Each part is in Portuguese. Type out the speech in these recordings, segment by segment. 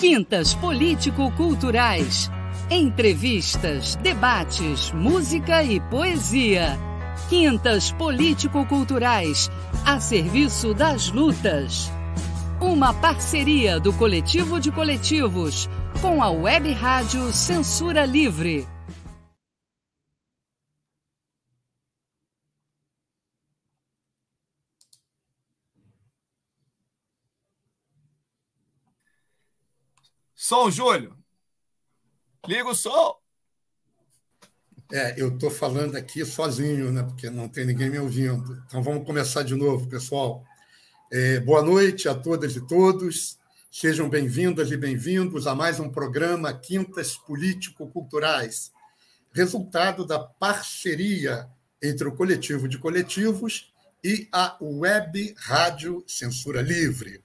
Quintas Político-Culturais. Entrevistas, debates, música e poesia. Quintas Político-Culturais, a serviço das lutas. Uma parceria do Coletivo de Coletivos com a Web Rádio Censura Livre. Som, Júlio. Liga o som. É, eu estou falando aqui sozinho, né? Porque não tem ninguém me ouvindo. Então vamos começar de novo, pessoal. É, boa noite a todas e todos. Sejam bem-vindas e bem-vindos a mais um programa Quintas Político-Culturais, resultado da parceria entre o Coletivo de Coletivos e a Web Rádio Censura Livre.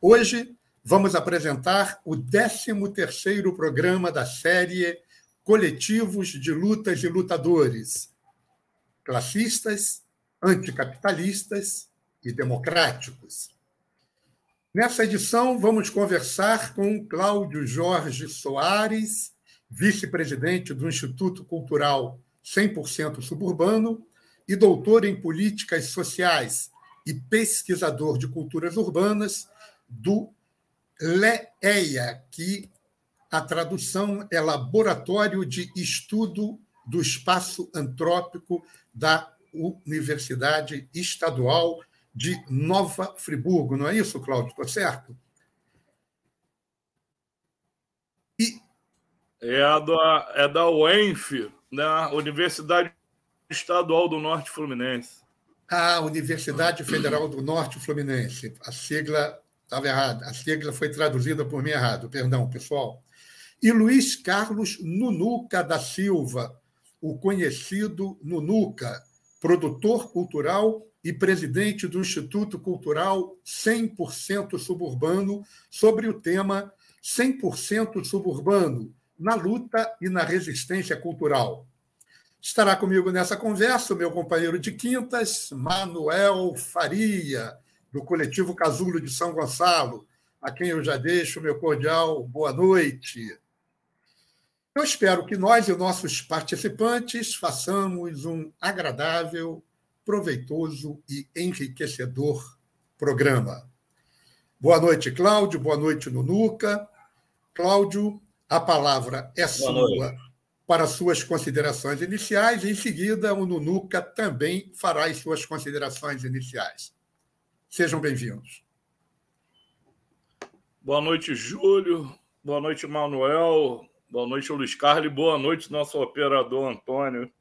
Hoje vamos apresentar o 13º programa da série Coletivos de Lutas e Lutadores, classistas, anticapitalistas e democráticos. Nessa edição, vamos conversar com Cláudio Jorge Soares, vice-presidente do Instituto Cultural 100% Suburbano e doutor em Políticas Sociais e pesquisador de culturas urbanas do LEEA, que a tradução é Laboratório de Estudo do Espaço Antrópico da Universidade Estadual de Nova Friburgo. Não é isso, Cláudio? Estou certo? E... É, a da, é da UENF, da né? Universidade Estadual do Norte Fluminense. Ah, Universidade Federal do Norte Fluminense. A sigla Estava errado. A sigla foi traduzida por mim errado. Perdão, pessoal. E Luiz Carlos Nunuca da Silva, o conhecido Nunuca, produtor cultural e presidente do Instituto Cultural 100% Suburbano, sobre o tema 100% Suburbano na luta e na resistência cultural. Estará comigo nessa conversa o meu companheiro de quintas, Manuel Faria, do coletivo Casulo de São Gonçalo, a quem eu já deixo meu cordial boa noite. Eu espero que nós e nossos participantes façamos um agradável, proveitoso e enriquecedor programa. Boa noite, Cláudio. Boa noite, Nunuca. Cláudio, a palavra é sua para suas considerações iniciais. Em seguida, o Nunuca também fará as suas considerações iniciais. Sejam bem-vindos. Boa noite, Júlio. Boa noite, Manuel. Boa noite, Luiz Carlos. Boa noite, nosso operador Antônio.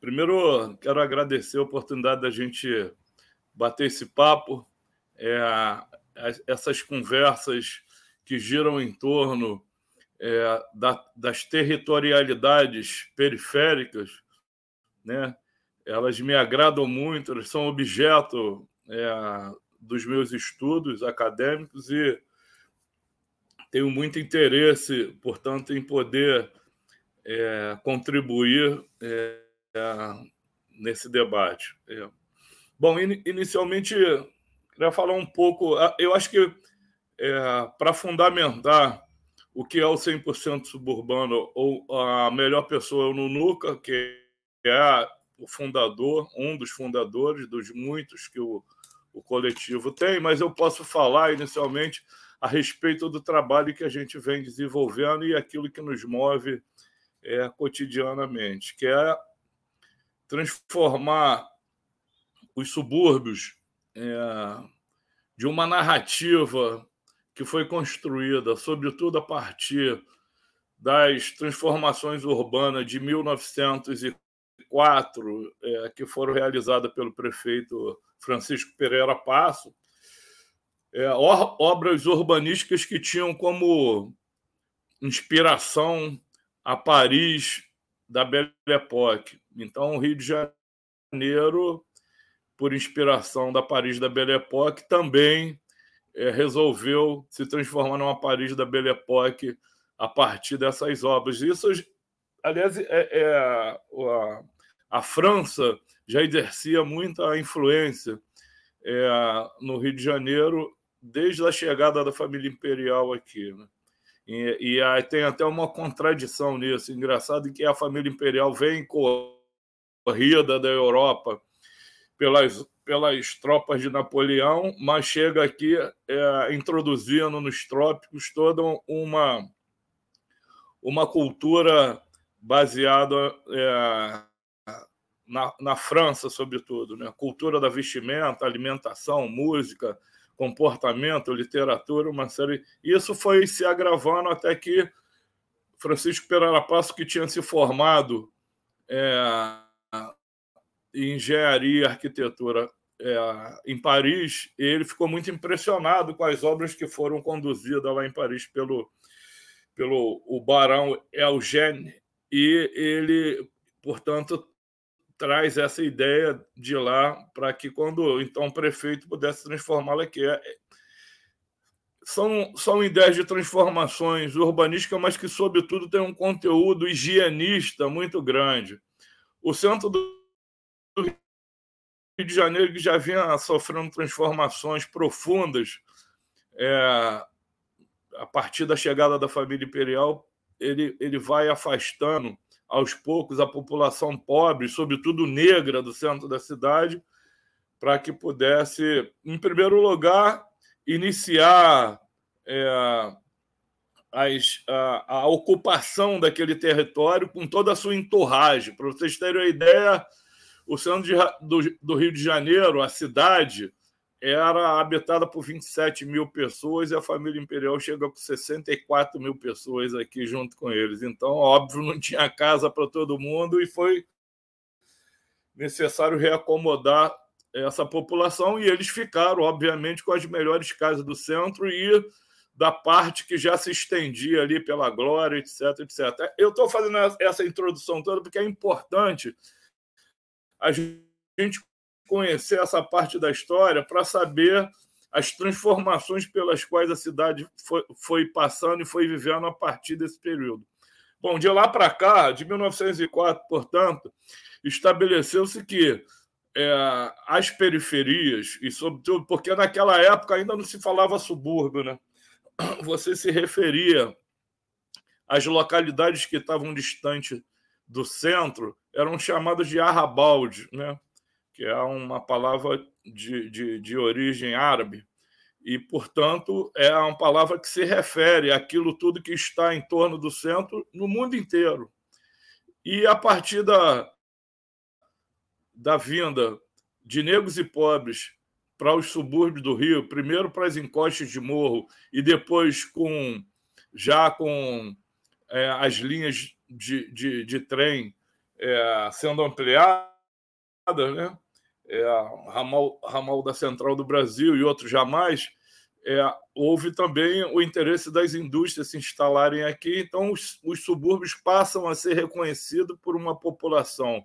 Primeiro, quero agradecer a oportunidade da gente bater esse papo, é, essas conversas que giram em torno é, da, das territorialidades periféricas, né? elas me agradam muito, elas são objeto é, dos meus estudos acadêmicos e tenho muito interesse, portanto, em poder é, contribuir é, nesse debate. É. Bom, in, inicialmente, queria falar um pouco. Eu acho que é, para fundamentar o que é o 100% suburbano, ou a melhor pessoa no NUCA, que é o fundador, um dos fundadores, dos muitos que o o coletivo tem, mas eu posso falar inicialmente a respeito do trabalho que a gente vem desenvolvendo e aquilo que nos move é, cotidianamente, que é transformar os subúrbios é, de uma narrativa que foi construída, sobretudo a partir das transformações urbanas de 1904, é, que foram realizadas pelo prefeito Francisco Pereira Passo, é, obras urbanísticas que tinham como inspiração a Paris da Belle Époque. Então, o Rio de Janeiro, por inspiração da Paris da Belle Époque, também é, resolveu se transformar numa Paris da Belle Époque a partir dessas obras. Isso, aliás, é, é a, a França já exercia muita influência é, no Rio de Janeiro desde a chegada da família imperial aqui. Né? E, e aí tem até uma contradição nisso. Engraçado que a família imperial vem corrida da Europa pelas, pelas tropas de Napoleão, mas chega aqui é, introduzindo nos trópicos toda uma, uma cultura baseada é, na, na França, sobretudo, né? cultura da vestimenta, alimentação, música, comportamento, literatura, uma série. Isso foi se agravando até que Francisco Pereira Passo, que tinha se formado é, em engenharia e arquitetura é, em Paris, ele ficou muito impressionado com as obras que foram conduzidas lá em Paris pelo, pelo o barão Eugène, e ele, portanto, traz essa ideia de lá para que, quando então o prefeito pudesse transformá-la aqui. É, são, são ideias de transformações urbanísticas, mas que, sobretudo, tem um conteúdo higienista muito grande. O centro do Rio de Janeiro, que já vinha sofrendo transformações profundas é, a partir da chegada da família imperial, ele, ele vai afastando aos poucos a população pobre, sobretudo negra, do centro da cidade, para que pudesse, em primeiro lugar, iniciar é, as, a, a, ocupação daquele território com toda a sua entorragem. Para vocês terem uma ideia, o centro de, do, do Rio de Janeiro, a cidade, era habitada por 27 mil pessoas e a família imperial chega com 64 mil pessoas aqui junto com eles. Então, óbvio, não tinha casa para todo mundo e foi necessário reacomodar essa população e eles ficaram, obviamente, com as melhores casas do centro e da parte que já se estendia ali pela Glória, etc, etc. Eu estou fazendo essa introdução toda porque é importante a gente conhecer essa parte da história para saber as transformações pelas quais a cidade foi, foi, passando e foi vivendo a partir desse período. Bom, de lá para cá, de 1904, portanto, estabeleceu-se que é, as periferias, e sobretudo porque naquela época ainda não se falava subúrbio, né? você se referia às localidades que estavam distantes do centro, eram chamadas de arrabalde, né? Que é uma palavra de, de, de origem árabe, e, portanto, é uma palavra que se refere àquilo tudo que está em torno do centro no mundo inteiro. E a partir da, da vinda de negros e pobres para os subúrbios do Rio, primeiro para as encostas de morro e depois com já com é, as linhas de, de, de trem é, sendo ampliadas, né? É, ramal, ramal da Central do Brasil e outros jamais, é, houve também o interesse das indústrias se instalarem aqui, então os, os subúrbios passam a ser reconhecidos por uma população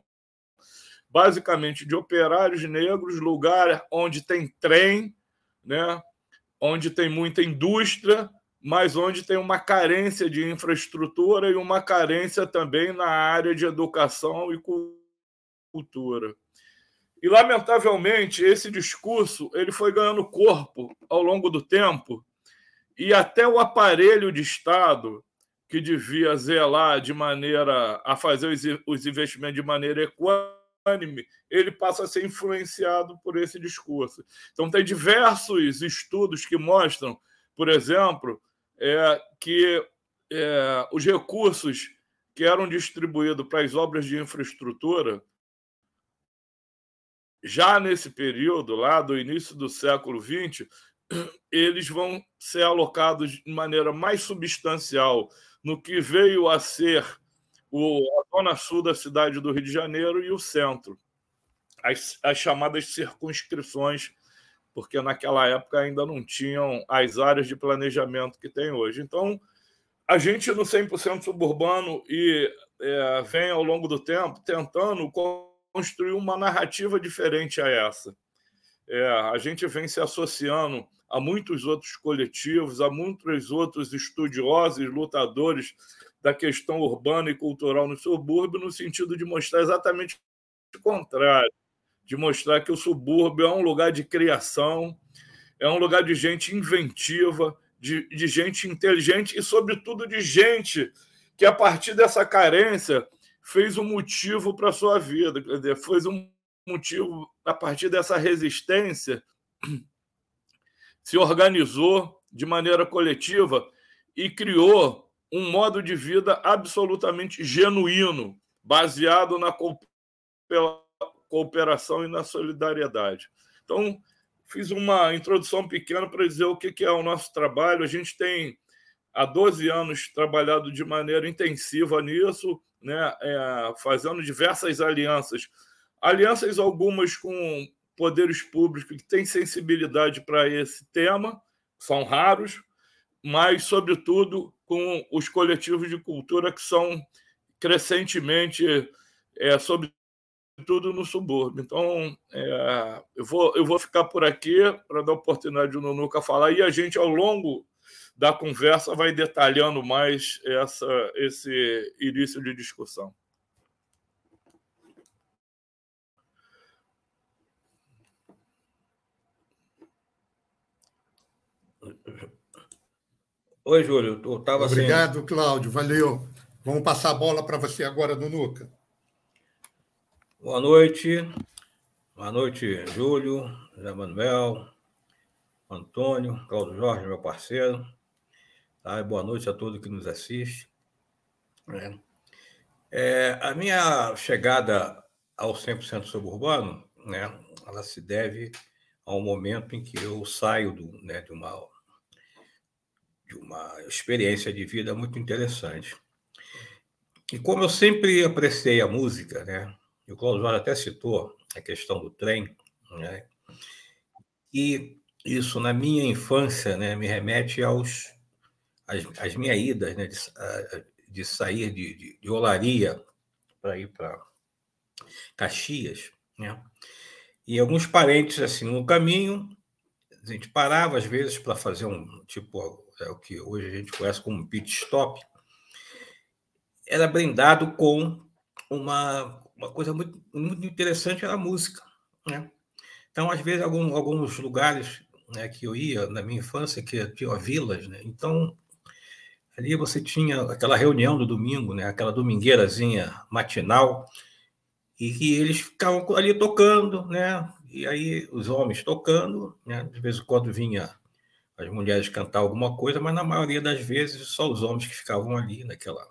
basicamente de operários negros, lugar onde tem trem, né, onde tem muita indústria, mas onde tem uma carência de infraestrutura e uma carência também na área de educação e cultura. E, lamentavelmente, esse discurso ele foi ganhando corpo ao longo do tempo, e até o aparelho de Estado, que devia zelar de maneira a fazer os investimentos de maneira equânime, ele passa a ser influenciado por esse discurso. Então, tem diversos estudos que mostram, por exemplo, é, que é, os recursos que eram distribuídos para as obras de infraestrutura já nesse período, lá do início do século XX, eles vão ser alocados de maneira mais substancial no que veio a ser o, a zona sul da cidade do Rio de Janeiro e o centro, as, as chamadas circunscrições, porque naquela época ainda não tinham as áreas de planejamento que tem hoje. Então, a gente no 100% suburbano e é, vem ao longo do tempo tentando construir uma narrativa diferente a essa. É, a gente vem se associando a muitos outros coletivos, a muitos outros estudiosos, lutadores da questão urbana e cultural no subúrbio, no sentido de mostrar exatamente o contrário, de mostrar que o subúrbio é um lugar de criação, é um lugar de gente inventiva, de, de gente inteligente e, sobretudo, de gente que, a partir dessa carência, fez um motivo para a sua vida, quer dizer, fez um motivo, a partir dessa resistência, se organizou de maneira coletiva e criou um modo de vida absolutamente genuíno, baseado na cooperação e na solidariedade. Então, fiz uma introdução pequena para dizer o que é o nosso trabalho. A gente tem há 12 anos trabalhado de maneira intensiva nisso, né, é, fazendo diversas alianças. Alianças algumas com poderes públicos que têm sensibilidade para esse tema, são raros, mas, sobretudo, com os coletivos de cultura que são crescentemente, é, sobretudo no subúrbio. Então, é, eu, vou, eu vou ficar por aqui para dar oportunidade do Nunuca falar e a gente, ao longo da conversa, vai detalhando mais essa, esse início de discussão. Oi, Júlio. Eu tava Obrigado, assim... Cláudio. Valeu. Vamos passar a bola para você agora, Nunuca. Boa noite. Boa noite, Júlio, José Manuel, Antônio, Cláudio Jorge, meu parceiro. Tá? boa noite a todos que nos assistem. É. É, a minha chegada ao 100% suburbano, né, ela se deve ao momento em que eu saio do, né, de uma de uma experiência de vida muito interessante. E como eu sempre apreciei a música, né? E o Cláudio até citou a questão do trem, né? E isso na minha infância, né, me remete aos as, as minhas idas, né, de, de sair de, de, de olaria para ir para Caxias, né? E alguns parentes assim no caminho, a gente parava às vezes para fazer um tipo é o que hoje a gente conhece como pit stop, era brindado com uma, uma coisa muito, muito interessante, era a música. Né? Então, às vezes, algum, alguns lugares né, que eu ia na minha infância, que tinha vilas, né? então ali você tinha aquela reunião do domingo, né? aquela domingueirazinha matinal, e que eles ficavam ali tocando, né? E aí os homens tocando, né? De vez em quando vinha as mulheres cantar alguma coisa, mas na maioria das vezes só os homens que ficavam ali naquela,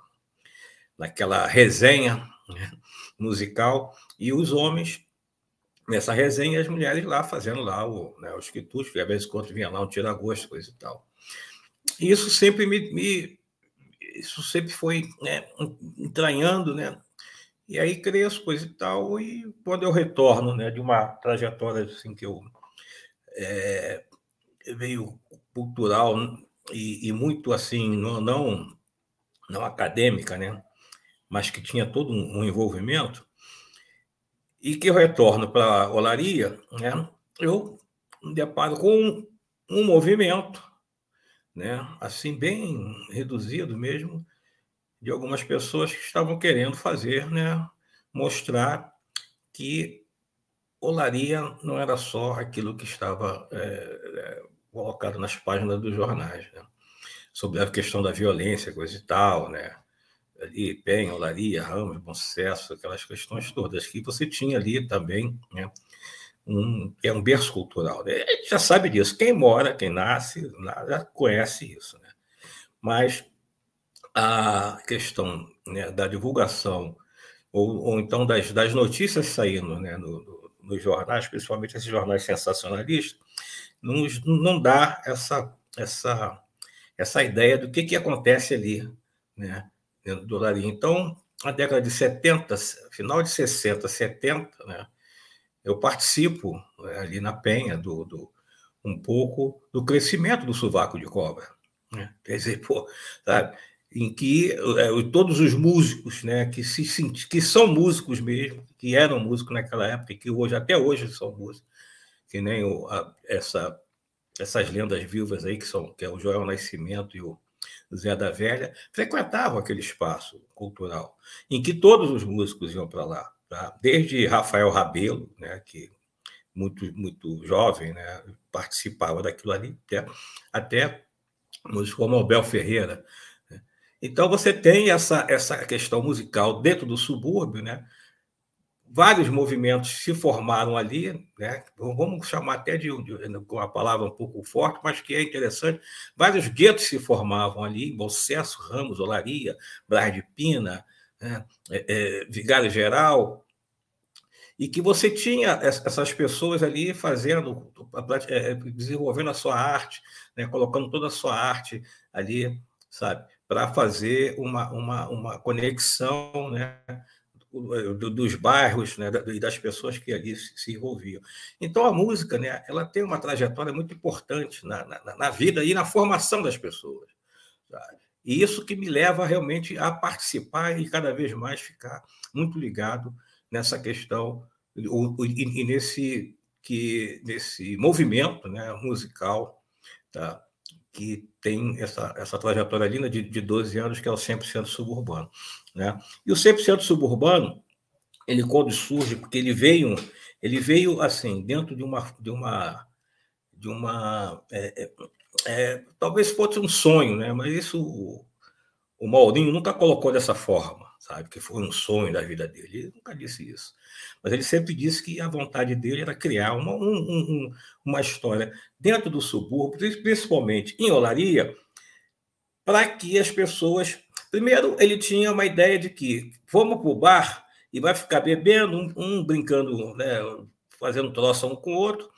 naquela resenha né, musical e os homens nessa resenha as mulheres lá fazendo lá o, né, os quitutes, que às vezes quando vinha lá um tira-gosto, coisa e tal. Isso sempre me, me isso sempre foi né, entranhando, né? E aí cresço, coisa e tal, e quando eu retorno né, de uma trajetória assim que eu é, veio cultural e, e, muito assim, não, não, não acadêmica, né? mas que tinha todo um, envolvimento, e que eu retorno para olaria, né? eu me deparo com um, um movimento, né? assim, bem reduzido mesmo, de algumas pessoas que estavam querendo fazer, né? mostrar que olaria não era só aquilo que estava é, colocado nas páginas dos jornais, né? sobre a questão da violência, coisa e tal, né? Ali, Penha, Olaria, Ramos, Bom Sucesso, aquelas questões todas que você tinha ali também, né? Um, é um berço cultural. Né? A gente já sabe disso. Quem mora, quem nasce, já conhece isso. Né? Mas a questão né, da divulgação, ou, ou, então das, das notícias saindo né, no, no, nos jornais, principalmente esses jornais sensacionalistas, nos, não dá essa, essa, essa ideia do que, que acontece ali, né, dentro do Larim. Então, na década de 70, final de 60, 70, né, eu participo né, ali na Penha do, do, um pouco do crescimento do sovaco de cobra. Né? Quer dizer, pô, sabe? em que é, todos os músicos, né, que se que são músicos mesmo, que eram músicos naquela época, que hoje até hoje são músicos, que nem o, a, essa, essas lendas vivas aí, que são que é o Joel Nascimento e o Zé da Velha, frequentavam aquele espaço cultural, em que todos os músicos iam para lá, tá? desde Rafael Rabelo, né, que muito, muito jovem, né? participava daquilo ali, até, até músico como Abel Ferreira. Né? Então, você tem essa, essa questão musical dentro do subúrbio, né? vários movimentos se formaram ali, né? vamos chamar até de, de, uma palavra um pouco forte, mas que é interessante, vários guetos se formavam ali, Bolsesso, Ramos, Olaria, Braz de Pina, né? é, é, Vigário Geral, e que você tinha essas pessoas ali fazendo, é, desenvolvendo a sua arte, né? colocando toda a sua arte ali, sabe, para fazer uma, uma, uma conexão, né? dos bairros né, e das pessoas que ali se envolviam. Então, a música né, ela tem uma trajetória muito importante na, na, na vida e na formação das pessoas. Sabe? E isso que me leva realmente a participar e cada vez mais ficar muito ligado nessa questão e nesse, que, nesse movimento né, musical tá, que tem essa, essa trajetória linda de, de 12 anos, que é o 100% suburbano. Né? E o 100% suburbano, ele quando surge, porque ele veio, ele veio assim, dentro de uma. De uma, de uma é, é, talvez fosse um sonho, né? mas isso o, o Maurinho nunca colocou dessa forma, sabe? Que foi um sonho da vida dele. Ele nunca disse isso. Mas ele sempre disse que a vontade dele era criar uma, um, um, uma história dentro do subúrbio, principalmente em Olaria, para que as pessoas. Primeiro, ele tinha uma ideia de que vamos para o bar e vai ficar bebendo, um, um brincando, né, fazendo troça um com o outro,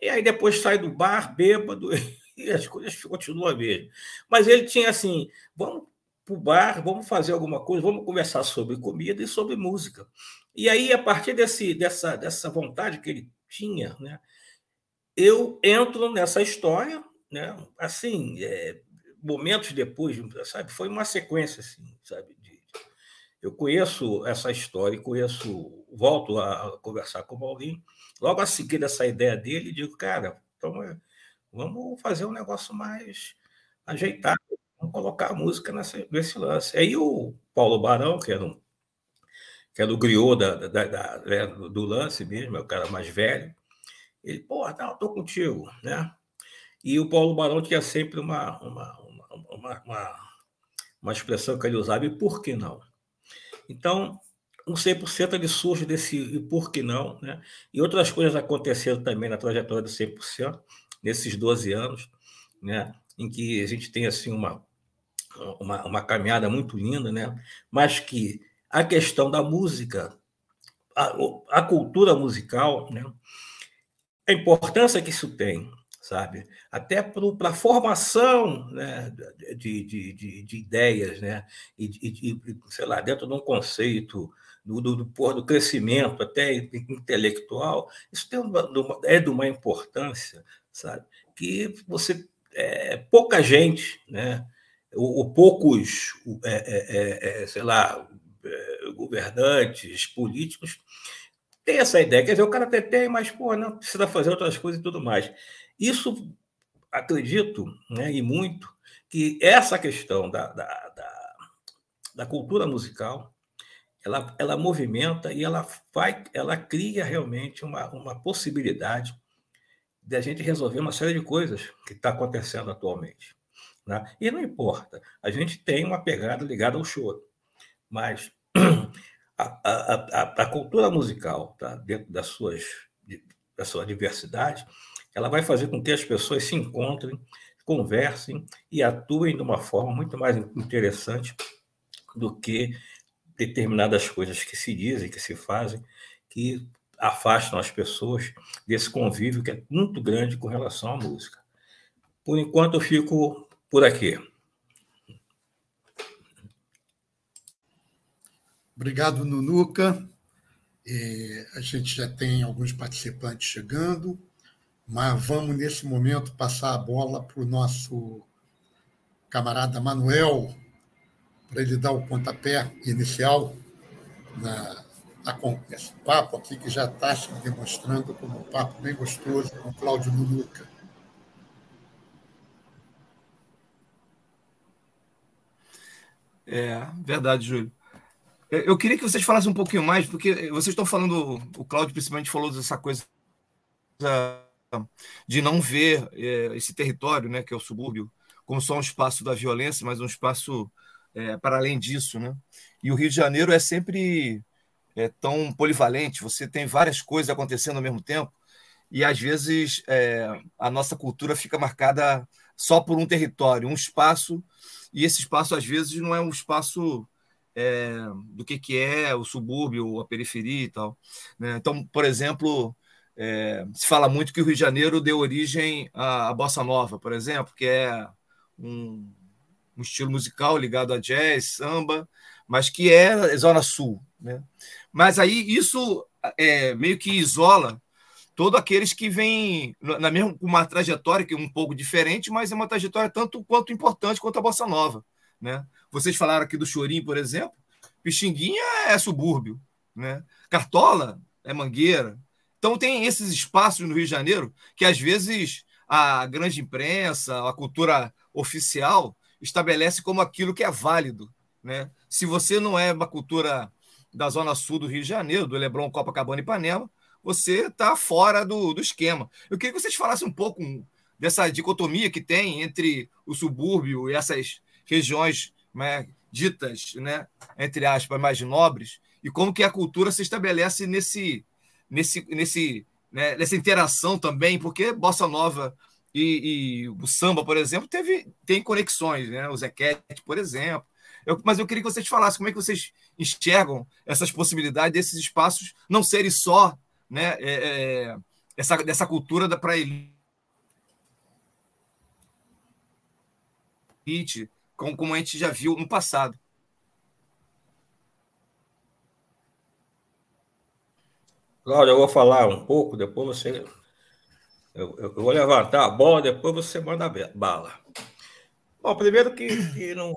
e aí depois sai do bar bêbado e as coisas continuam a mesma. Mas ele tinha assim: vamos para o bar, vamos fazer alguma coisa, vamos conversar sobre comida e sobre música. E aí, a partir desse, dessa, dessa vontade que ele tinha, né, eu entro nessa história, né, assim, é, momentos depois, sabe? Foi uma sequência, assim, sabe? Eu conheço essa história, conheço, volto a conversar com o Maurinho. Logo a seguir dessa ideia dele, digo, cara, então, é, vamos fazer um negócio mais ajeitado, vamos colocar a música nessa, nesse lance. Aí o Paulo Barão, que era um que é do griot da, da, da, né, do lance mesmo, é o cara mais velho. Ele, pô, não, estou contigo, né? E o Paulo Barão tinha sempre uma, uma, uma, uma, uma expressão que ele usava, e por que não? Então, um 100% ele surge desse e por que não, né? E outras coisas aconteceram também na trajetória do 100%, nesses 12 anos, né? Em que a gente tem, assim, uma, uma, uma caminhada muito linda, né? Mas que a questão da música, a, a cultura musical, né? a importância que isso tem, sabe? Até para a formação né, de, de, de, de, ideias, né? E, e, sei lá, dentro de um conceito do, do, do crescimento até intelectual, isso tem uma, é de uma importância, sabe? Que você é, pouca gente, né? Ou poucos, é, é, é sei lá, é, governantes, políticos, tem essa ideia. Quer dizer, o cara até tem, mas pô, não precisa fazer outras coisas e tudo mais. Isso, acredito, né, e muito, que essa questão da, da, da, da cultura musical, ela, ela movimenta e ela, vai, ela cria realmente uma, uma possibilidade de a gente resolver uma série de coisas que está acontecendo atualmente. Né? E não importa, a gente tem uma pegada ligada ao choro, mas a, a, a, a cultura musical, tá? dentro das suas, da sua diversidade, ela vai fazer com que as pessoas se encontrem, conversem e atuem de uma forma muito mais interessante do que determinadas coisas que se dizem, que se fazem, que afastam as pessoas desse convívio que é muito grande com relação à música. Por enquanto, eu fico por aqui. Obrigado, Nunuca. É, a gente já tem alguns participantes chegando mas vamos, nesse momento, passar a bola para o nosso camarada Manuel, para ele dar o pontapé inicial na, esse papo aqui, que já está se demonstrando como um papo bem gostoso com Cláudio Nunuca. É, verdade, Júlio. Eu queria que vocês falassem um pouquinho mais, porque vocês estão falando, o Cláudio principalmente falou dessa coisa de não ver é, esse território, né, que é o subúrbio, como só um espaço da violência, mas um espaço é, para além disso, né? E o Rio de Janeiro é sempre é, tão polivalente. Você tem várias coisas acontecendo ao mesmo tempo e às vezes é, a nossa cultura fica marcada só por um território, um espaço e esse espaço às vezes não é um espaço é, do que, que é o subúrbio, a periferia e tal. Né? Então, por exemplo, é, se fala muito que o Rio de Janeiro deu origem à, à bossa nova, por exemplo, que é um, um, estilo musical ligado a jazz, samba, mas que é zona sul, né? Mas aí isso é, meio que isola todos aqueles que vêm na mesma uma trajetória que é um pouco diferente, mas é uma trajetória tanto quanto importante quanto a bossa nova, né? Vocês falaram aqui do Chorim, por exemplo, Pixinguinha é subúrbio, né? Cartola é Mangueira, então, tem esses espaços no Rio de Janeiro que, às vezes, a grande imprensa, a cultura oficial, estabelece como aquilo que é válido. Né? Se você não é uma cultura da Zona Sul do Rio de Janeiro, do Leblon, Copacabana e Ipanema, você está fora do, do esquema. Eu queria que vocês falassem um pouco dessa dicotomia que tem entre o subúrbio e essas regiões né, ditas, né, entre aspas, mais nobres, e como que a cultura se estabelece nesse, nesse, nesse, né, nessa interação também, porque Bossa Nova e, e, o samba, por exemplo, teve, tem conexões, né? O Zequete, por exemplo. Eu, mas eu queria que vocês falassem como é que vocês enxergam essas possibilidades desses espaços não serem só né, é, é, essa, dessa cultura da para elite, como, como a gente já viu no passado. Cláudio, eu vou falar um pouco, depois você. Eu, eu, vou levantar a bola, depois você manda bala. Bom, primeiro que, que não,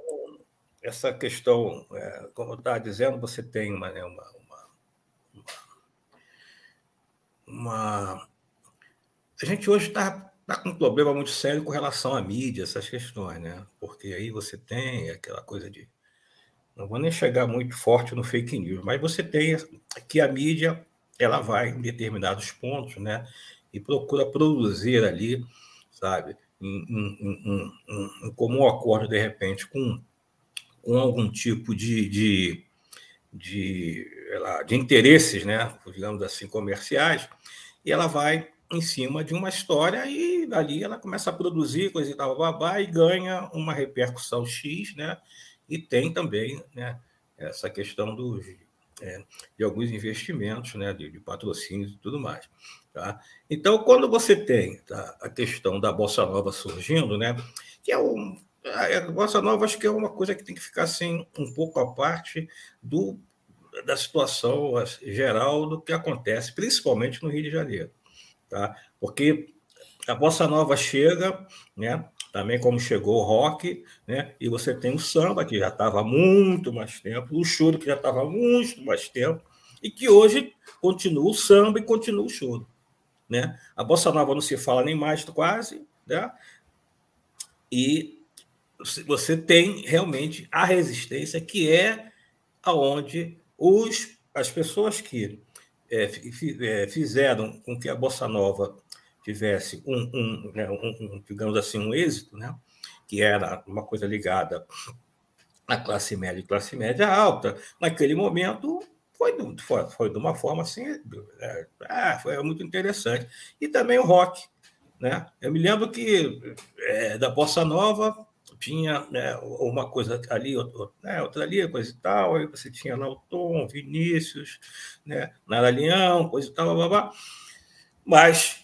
essa questão, é, como eu estava dizendo, você tem uma, né, uma, uma, uma, A gente hoje está tá com um problema muito sério com relação à mídia, essas questões, né? Porque aí você tem aquela coisa de. Não vou nem chegar muito forte no fake news, mas você tem que a mídia ela vai em determinados pontos, né? E procura produzir ali, sabe, em, em, em, em comum acordo, de repente, com, com algum tipo de, de, de, lá, de interesses, né? Digamos assim, comerciais, e ela vai em cima de uma história e dali ela começa a produzir coisa e tal, babá, e ganha uma repercussão X, né? E tem também, né? Essa questão dos é, de alguns investimentos, né, de, de patrocínios e tudo mais. Tá? Então, quando você tem tá, a questão da Bossa Nova surgindo, né, que é um, a Bossa Nova acho que é uma coisa que tem que ficar assim, um pouco à parte do, da situação geral do que acontece, principalmente no Rio de Janeiro. Tá? Porque a Bossa Nova chega, né, também como chegou o rock, né? E você tem o samba, que já estava muito mais tempo, o choro, que já estava muito mais tempo, e que hoje continua o samba e continua o choro. Né? A bossa nova não se fala nem mais quase, né? E você tem realmente a resistência, que é aonde os, as pessoas que é, é fizeram com que a bossa nova tivesse um, um, né, um, um, digamos assim, um êxito, né? que era uma coisa ligada à classe média e classe média alta, naquele momento foi, foi, foi de uma forma assim, é, é, foi muito interessante. E também o rock. Né? Eu me lembro que é, da Bossa Nova tinha né, uma coisa ali, outra, né, outra ali, coisa e tal, aí você tinha Tom, Vinícius, né, Nara Leão, coisa e tal, blá, blá, blá. mas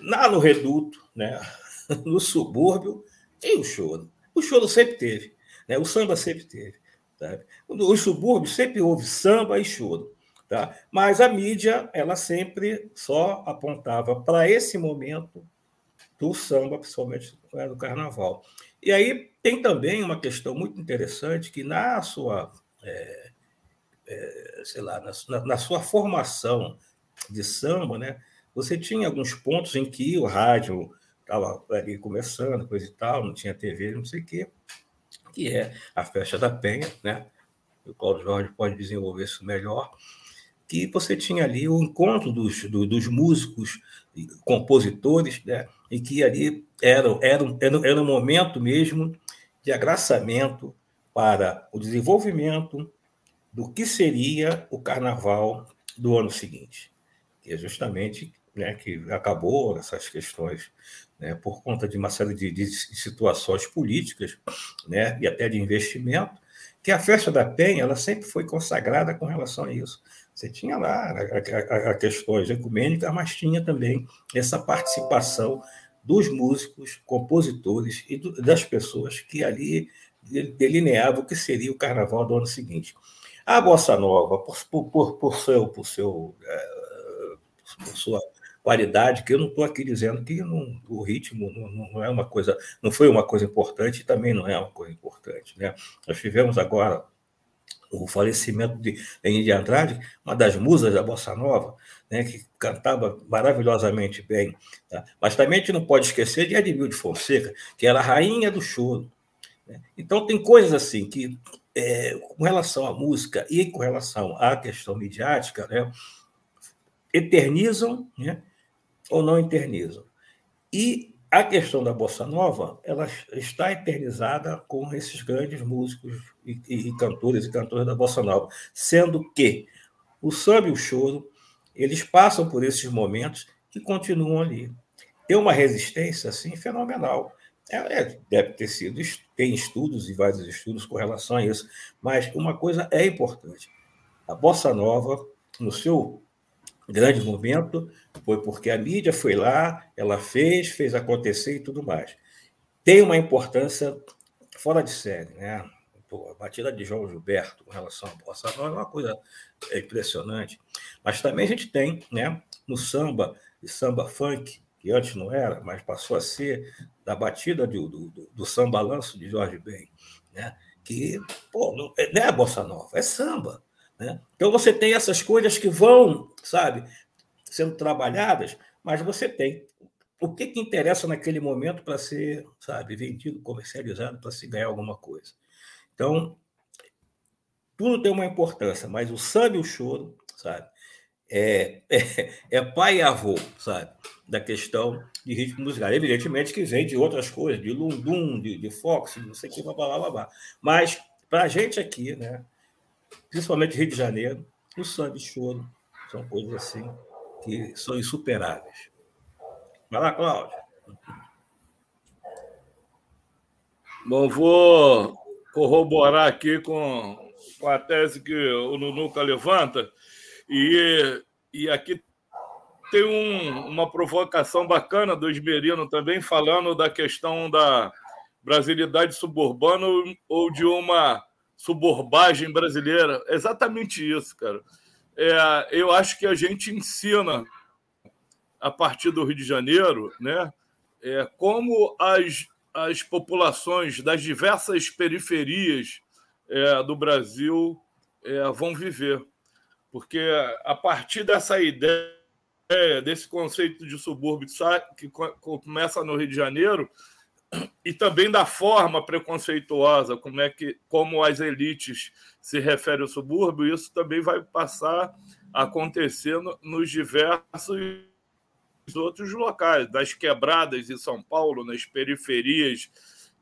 Lá no reduto, né, no subúrbio, tem o choro. O choro sempre teve, né? o samba sempre teve. Sabe? Os subúrbios sempre houve samba e choro. Tá? Mas a mídia ela sempre só apontava para esse momento do samba, principalmente né, do carnaval. E aí tem também uma questão muito interessante que na sua, é, é, sei lá, na, na, sua formação de samba, né, você tinha alguns pontos em que o rádio estava ali começando, coisa e tal, não tinha TV, não sei o quê, que é a festa da Penha, né? O Cláudio Jorge pode desenvolver isso melhor. que você tinha ali o encontro dos, do, dos músicos, compositores, né? e que ali era, era, era, era um momento mesmo de agraçamento para o desenvolvimento do que seria o carnaval do ano seguinte, que é justamente né, que acabou essas questões né, por conta de uma série de, de, situações políticas né, e até de investimento, que a festa da Penha ela sempre foi consagrada com relação a isso. Você tinha lá a, a, a questões ecumênicas, mas tinha também essa participação dos músicos, compositores e do, das pessoas que ali delineavam o que seria o carnaval do ano seguinte. A bossa nova, por, por, por seu, por seu, é, por sua qualidade, que eu não estou aqui dizendo que não, o ritmo não, não, é uma coisa, não foi uma coisa importante e também não é uma coisa importante. Né? Nós tivemos agora o falecimento de Henrique de Andrade, uma das musas da Bossa Nova, né, que cantava maravilhosamente bem. Tá? Mas também a gente não pode esquecer de Edmil de Fonseca, que era a rainha do choro. Né? Então, tem coisas assim que, é, com relação à música e com relação à questão midiática, né, eternizam né, ou não eternizam. E a questão da bossa nova, ela está eternizada com esses grandes músicos e, e, e cantores e cantoras da bossa nova, sendo que o samba e o choro eles passam por esses momentos e continuam ali. Tem uma resistência assim fenomenal. É, é, deve ter sido, tem estudos e vários estudos com relação a isso, mas uma coisa é importante: a bossa nova, no seu grande momento foi porque a mídia foi lá, ela fez, fez acontecer e tudo mais. Tem uma importância fora de série, né? Pô, a batida de João Gilberto com relação à bossa nova é uma coisa impressionante. Mas também a gente tem, né, no samba e samba funk, que antes não era, mas passou a ser da batida do, do, do samba lanço de Jorge Ben, né? Que, pô, não é, não é bossa nova, é samba. Né? Então você tem essas coisas que vão, sabe, sendo trabalhadas, mas você tem o que, que interessa naquele momento para ser, sabe, vendido, comercializado, para se ganhar alguma coisa. Então, tudo tem uma importância, mas o samba e o choro, sabe, é, é, é, pai e avô, sabe, da questão de ritmo musical. Evidentemente que vem de outras coisas, de lundum, de, de fox, não sei o que, blá, blá, blá, blá. Mas, para a gente aqui, né, principalmente Rio de Janeiro, o samba e choro são coisas assim que são insuperáveis. Vai lá, Cláudio. Bom, vou corroborar aqui com, com a tese que o Nunuca levanta, e, e aqui tem um, uma provocação bacana do Esmerino também, falando da questão da brasilidade suburbana ou de uma suburbagem brasileira. exatamente isso, cara. É, eu acho que a gente ensina, a partir do Rio de Janeiro, né, é, como as, as populações das diversas periferias é, do Brasil é, vão viver. Porque a partir dessa ideia, desse conceito de subúrbio que começa no Rio de Janeiro, e também da forma preconceituosa, como é que como as elites se referem ao subúrbio, isso também vai passar a acontecer no, nos diversos outros locais, das quebradas em São Paulo, nas periferias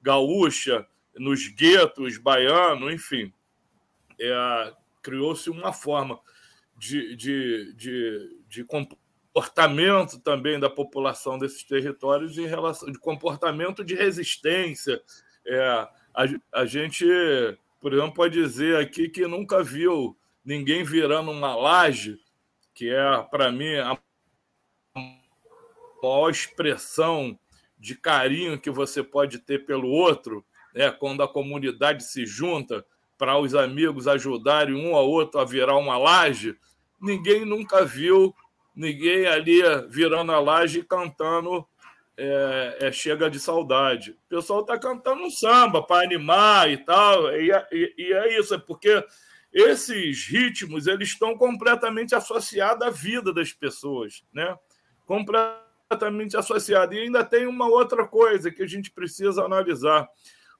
gaúcha, nos guetos baiano, enfim. É, Criou-se uma forma de, de, de, de comportamento também da população desses territórios em relação de comportamento de resistência. É, a, a gente, por exemplo, pode dizer aqui que nunca viu ninguém virando uma laje, que é, para mim, a maior expressão de carinho que você pode ter pelo outro, né, quando a comunidade se junta para os amigos ajudarem um ao outro a virar uma laje, ninguém nunca viu ninguém ali virando a laje e cantando é, é, Chega de Saudade. O pessoal está cantando um samba para animar e tal, e, e, e, é isso, é porque esses ritmos eles estão completamente associados à vida das pessoas, né? completamente associados. E ainda tem uma outra coisa que a gente precisa analisar.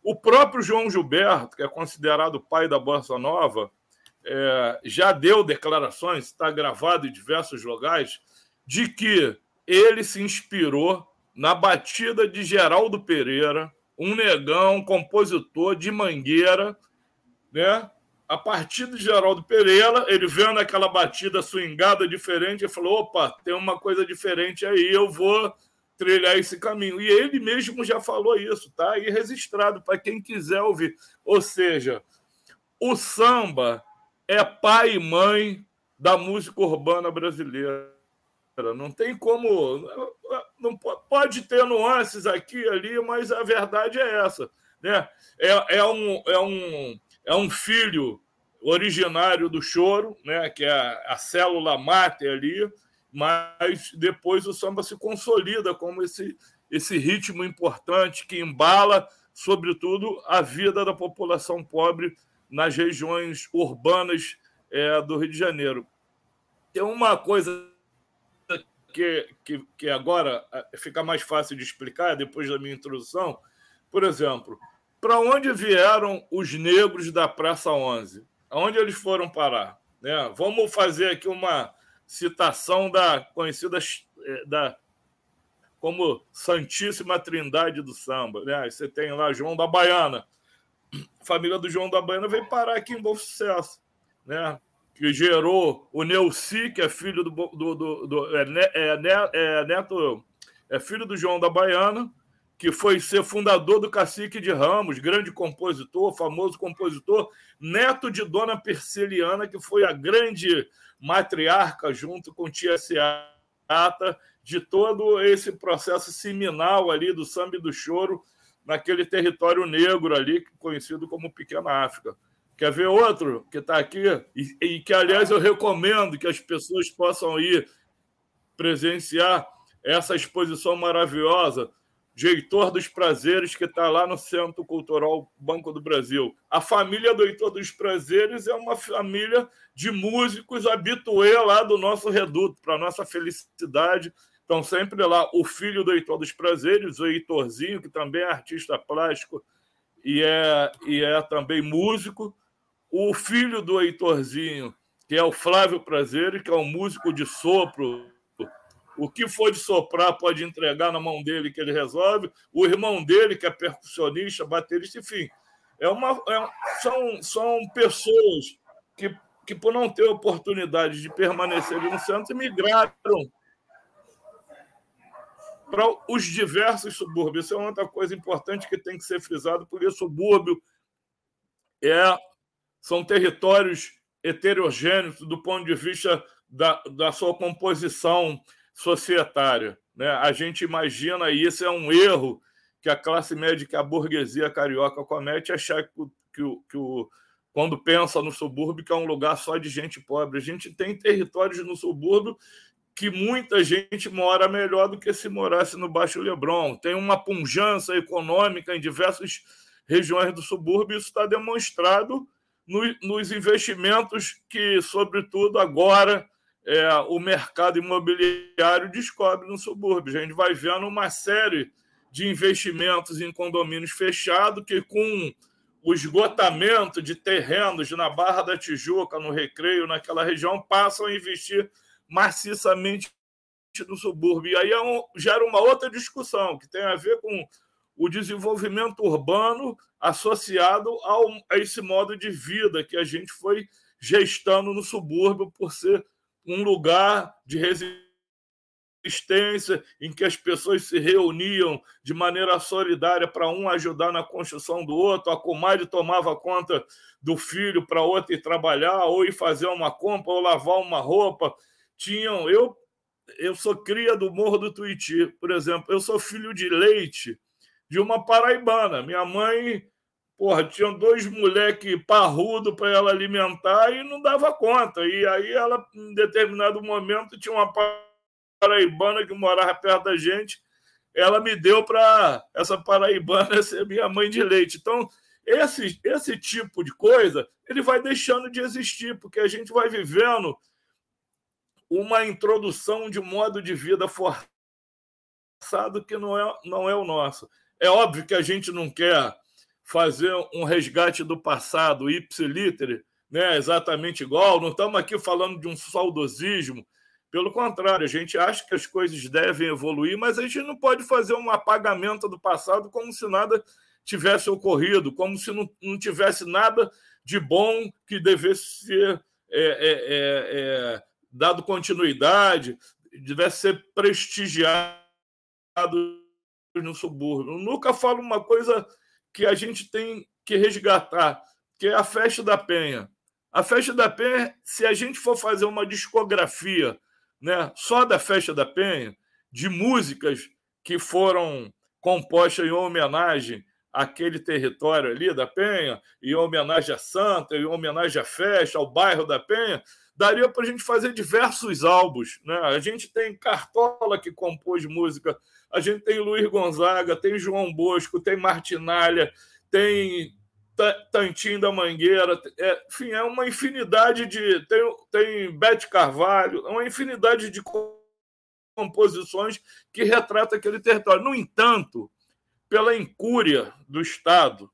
O próprio João Gilberto, que é considerado o pai da Bossa Nova, é, já deu declarações, está gravado em diversos lugares, de que ele se inspirou na batida de Geraldo Pereira, um negão, compositor de Mangueira, né? A partir de Geraldo Pereira, ele vendo aquela batida swingada diferente, ele falou: opa, tem uma coisa diferente aí, eu vou trilhar esse caminho. E ele mesmo já falou isso, tá aí registrado para quem quiser ouvir. Ou seja, o samba é pai e mãe da música urbana brasileira. Não tem como. Não pode ter nuances aqui e ali, mas a verdade é essa. Né? É, é, um, é, um, é um filho originário do choro, né? que é a, a célula mate ali, mas depois o samba se consolida como esse, esse ritmo importante que embala, sobretudo, a vida da população pobre nas regiões urbanas é, do Rio de Janeiro. Tem uma coisa que, que, que agora é, fica mais fácil de explicar depois da minha introdução. Por exemplo, para onde vieram os negros da Praça 11? Aonde eles foram parar? Né? Vamos fazer aqui uma citação da conhecida é, da como Santíssima Trindade do Samba. Né? Você tem lá João da Baiana, a família do João da Baiana veio parar aqui em Bom Sucesso, né? que gerou o Neuci, que é filho do, do, do, do é, é, é, neto, é filho do João da Baiana, que foi ser fundador do Cacique de Ramos, grande compositor, famoso compositor, neto de Dona Perseliana, que foi a grande matriarca, junto com Tia Seata, de todo esse processo seminal ali do samba e do choro naquele território negro ali, conhecido como Pequena África. Quer ver outro que está aqui? E, e, que, aliás, eu recomendo que as pessoas possam ir presenciar essa exposição maravilhosa de Heitor dos Prazeres, que está lá no Centro Cultural Banco do Brasil. A família do Heitor dos Prazeres é uma família de músicos habituê lá do nosso reduto, para nossa felicidade Estão sempre lá o filho do Heitor dos Prazeres, o Heitorzinho, que também é artista plástico e é, e é também músico. O filho do Heitorzinho, que é o Flávio Prazeres, que é um músico de sopro. O que for de soprar pode entregar na mão dele que ele resolve. O irmão dele, que é percussionista, baterista, enfim. É uma, é, são, são pessoas que, que, por não ter oportunidade de permanecer no centro, migraram para os diversos subúrbios. Isso é outra coisa importante que tem que ser frisado, porque subúrbio é, são territórios heterogêneos do ponto de vista da, da sua composição societária. Né? A gente imagina, e isso é um erro que a classe média, que a burguesia carioca comete, achar que, que, que o, quando pensa no subúrbio, que é um lugar só de gente pobre. A gente tem territórios no subúrbio que muita gente mora melhor do que se morasse no Baixo Leblon. Tem uma punjança econômica em diversas regiões do subúrbio, isso está demonstrado no, nos investimentos que, sobretudo agora, é, o mercado imobiliário descobre no subúrbio. A gente vai vendo uma série de investimentos em condomínios fechados que, com o esgotamento de terrenos na Barra da Tijuca, no Recreio, naquela região, passam a investir maciçamente no subúrbio. E aí é um, gera uma outra discussão, que tem a ver com o desenvolvimento urbano associado ao, a esse modo de vida que a gente foi gestando no subúrbio por ser um lugar de resistência em que as pessoas se reuniam de maneira solidária para um ajudar na construção do outro, a comadre tomava conta do filho para outro ir trabalhar, ou ir fazer uma compra, ou lavar uma roupa tinham. Eu, eu sou cria do Morro do Tuiti, por exemplo. Eu sou filho de leite de uma paraibana. Minha mãe, porra, tinha dois moleques parrudo para ela alimentar e não dava conta. E aí ela, em determinado momento, tinha uma paraibana que morava perto da gente. Ela me deu para essa paraibana ser minha mãe de leite. Então, esse, esse tipo de coisa ele vai deixando de existir, porque a gente vai vivendo uma introdução de modo de vida forçado que não é, não é o nosso. É óbvio que a gente não quer fazer um resgate do passado ipsilítere, né, exatamente igual, não estamos aqui falando de um saudosismo. Pelo contrário, a gente acha que as coisas devem evoluir, mas a gente não pode fazer um apagamento do passado como se nada tivesse ocorrido, como se não, não tivesse nada de bom que devesse ser é, é, é, é dado continuidade, devesse ser prestigiado no subúrbio. Eu nunca falo uma coisa que a gente tem que resgatar, que é a Festa da Penha. A Festa da Penha, se a gente for fazer uma discografia né, só da Festa da Penha, de músicas que foram compostas em homenagem àquele território ali da Penha, em homenagem à Santa, em homenagem à festa, ao bairro da Penha, daria para a gente fazer diversos álbuns. Né? A gente tem Cartola, que compôs música, a gente tem Luiz Gonzaga, tem João Bosco, tem Martinalha, tem Tantinho da Mangueira, é, enfim, é uma infinidade de. Tem, tem Bete Carvalho, é uma infinidade de composições que retrata aquele território. No entanto, pela incúria do Estado,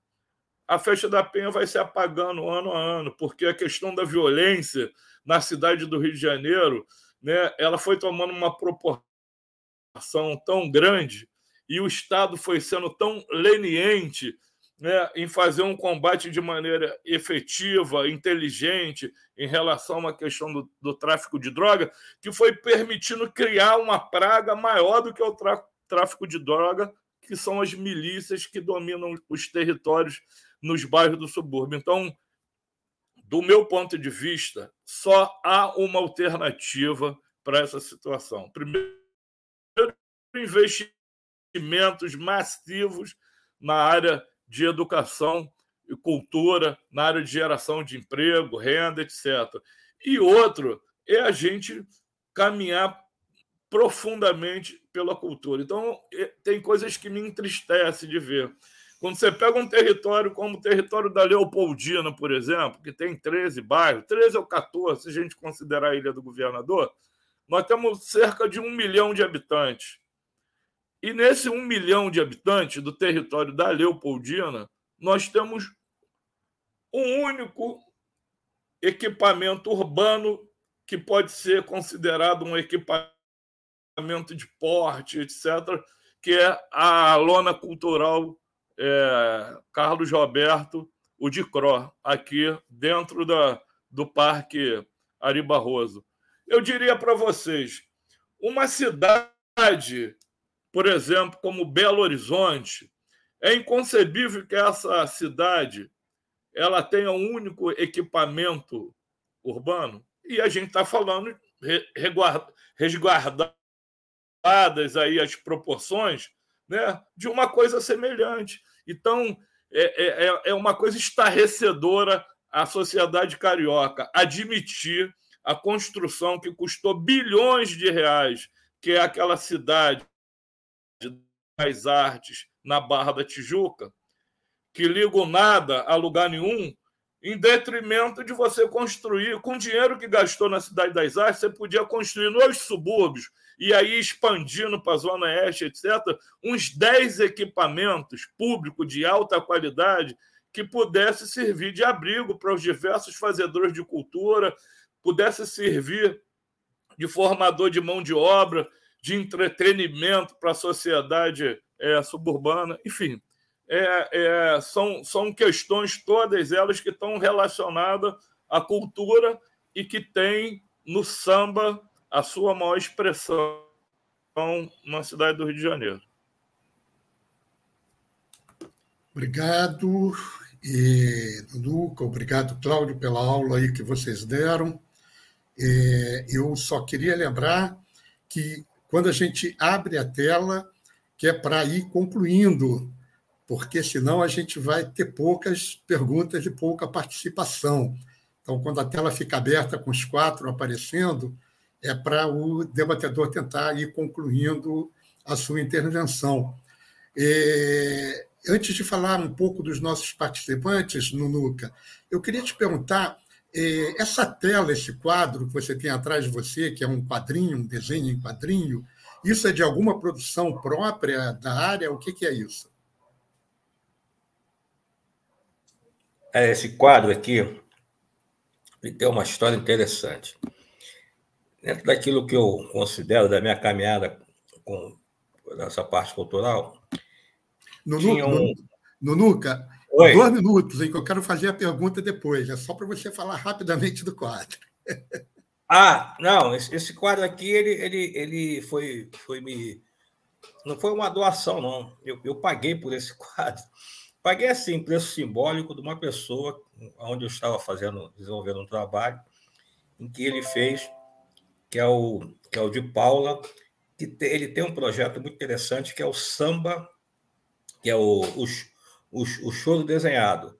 a festa da Penha vai se apagando ano a ano, porque a questão da violência na cidade do Rio de Janeiro, né, ela foi tomando uma proporção tão grande e o Estado foi sendo tão leniente né, em fazer um combate de maneira efetiva, inteligente, em relação a uma questão do, do, tráfico de droga, que foi permitindo criar uma praga maior do que o tráfico de droga, que são as milícias que dominam os territórios nos bairros do subúrbio. Então, do meu ponto de vista, só há uma alternativa para essa situação. Primeiro, investimentos massivos na área de educação e cultura, na área de geração de emprego, renda, etc. E outro é a gente caminhar profundamente pela cultura. Então, é, tem coisas que me entristecem de ver. Quando você pega um território como o território da Leopoldina, por exemplo, que tem 13 bairros, 13 ou 14, se a gente considerar a Ilha do Governador, nós temos cerca de um milhão de habitantes. E nesse um milhão de habitantes do território da Leopoldina, nós temos um único equipamento urbano que pode ser considerado um equipamento de porte, etc., que é a lona cultural é, Carlos Roberto, o Dicró, aqui dentro da, do Parque Ari Barroso. Eu diria para vocês, uma cidade por exemplo, como Belo Horizonte, é inconcebível que essa cidade ela tenha um único equipamento urbano. E a gente está falando, resguardadas aí as proporções, né, de uma coisa semelhante. Então, é, é, é uma coisa estarrecedora a sociedade carioca admitir a construção que custou bilhões de reais, que é aquela cidade das artes na Barra da Tijuca, que ligam nada a lugar nenhum, em detrimento de você construir, com o dinheiro que gastou na Cidade das Artes, você podia construir nos subúrbios e aí expandindo para a Zona Oeste, etc., uns 10 equipamentos públicos de alta qualidade que pudesse servir de abrigo para os diversos fazedores de cultura, pudesse servir de formador de mão de obra, de entretenimento para a sociedade é, suburbana, enfim. É, é, são, são questões todas elas que estão relacionadas à cultura e que têm no samba a sua maior expressão na cidade do Rio de Janeiro. Obrigado, e, Luca, obrigado, Cláudio, pela aula aí que vocês deram. Eu só queria lembrar que quando a gente abre a tela, que é para ir concluindo, porque senão a gente vai ter poucas perguntas e pouca participação. Então, quando a tela fica aberta com os quatro aparecendo, é para o debatedor tentar ir concluindo a sua intervenção. É, antes de falar um pouco dos nossos participantes, Nunuca, eu queria te perguntar é, essa tela, esse quadro que você tem atrás de você, que é um quadrinho, um desenho em quadrinho, isso é de alguma produção própria da área? O que, que é isso? É, esse quadro aqui ele tem uma história interessante. Dentro daquilo que eu considero da minha caminhada com essa parte cultural. Nunuca, um... Nunuca Oi. dois minutos, hein, que eu quero fazer a pergunta depois. É só para você falar rapidamente do quadro. Ah, não, esse, quadro aqui, ele, ele, ele foi, foi me. Não foi uma doação, não. Eu, eu paguei por esse quadro. Paguei assim, preço simbólico de uma pessoa onde eu estava fazendo, desenvolvendo um trabalho, em que ele fez, que é o, que é o de Paula, que te, ele tem um projeto muito interessante que é o samba, que é o, o, o, o choro desenhado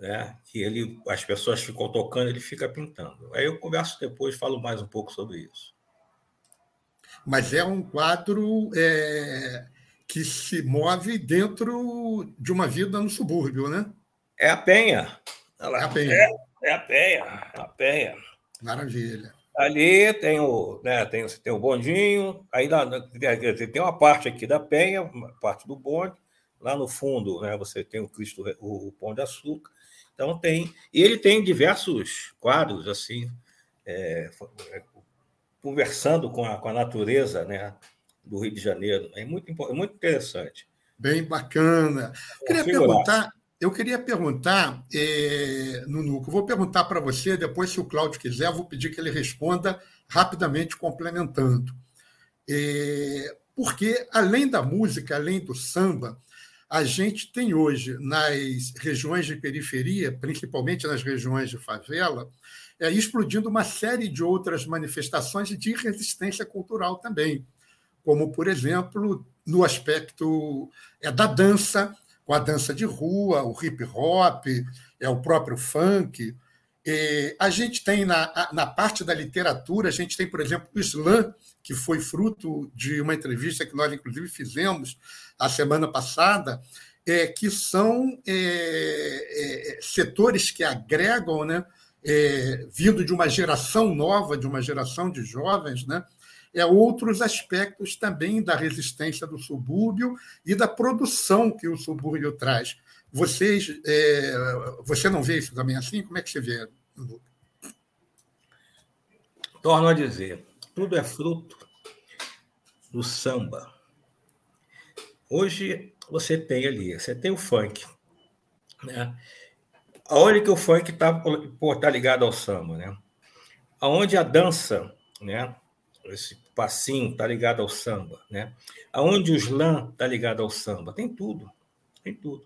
né? que ele, as pessoas ficam tocando, ele fica pintando. Aí eu converso depois, falo mais um pouco sobre isso. Mas é um quadro é, que se move dentro de uma vida no subúrbio, né? É a Penha. é a Penha. É, é a Penha. É a Penha. Maravilha. Ali tem o, né, tem, tem o bondinho, aí na, tem uma parte aqui da Penha, parte do bonde, lá no fundo né, você tem o Cristo, o, o Pão de Açúcar, então tem. E ele tem diversos quadros, assim, é, conversando com a, com a natureza né, do Rio de Janeiro. É muito, é muito interessante. Bem bacana. Eu queria perguntar, eu queria perguntar, é, Nunuco, vou perguntar para você, depois, se o Cláudio quiser, vou pedir que ele responda rapidamente, complementando. É, porque, além da música, além do samba, a gente tem hoje, nas regiões de periferia, principalmente nas regiões de favela, é, explodindo uma série de outras manifestações de resistência cultural também, como, por exemplo, no aspecto é, da dança, com a dança de rua, o hip hop, é o próprio funk. A gente tem na, na parte da literatura, a gente tem, por exemplo, o slam, que foi fruto de uma entrevista que nós, inclusive, fizemos a semana passada, é, que são é, é, setores que agregam, né, é, vindo de uma geração nova, de uma geração de jovens, né, é, outros aspectos também da resistência do subúrbio e da produção que o subúrbio traz. Vocês, é, você não vê isso também assim? Como é que você vê? Torno a dizer, tudo é fruto do samba. Hoje você tem ali, você tem o funk, né? Aonde que o funk está tá ligado ao samba, né? Aonde a dança, né? Esse passinho está ligado ao samba, né? Aonde o slam está ligado ao samba, tem tudo, tem tudo,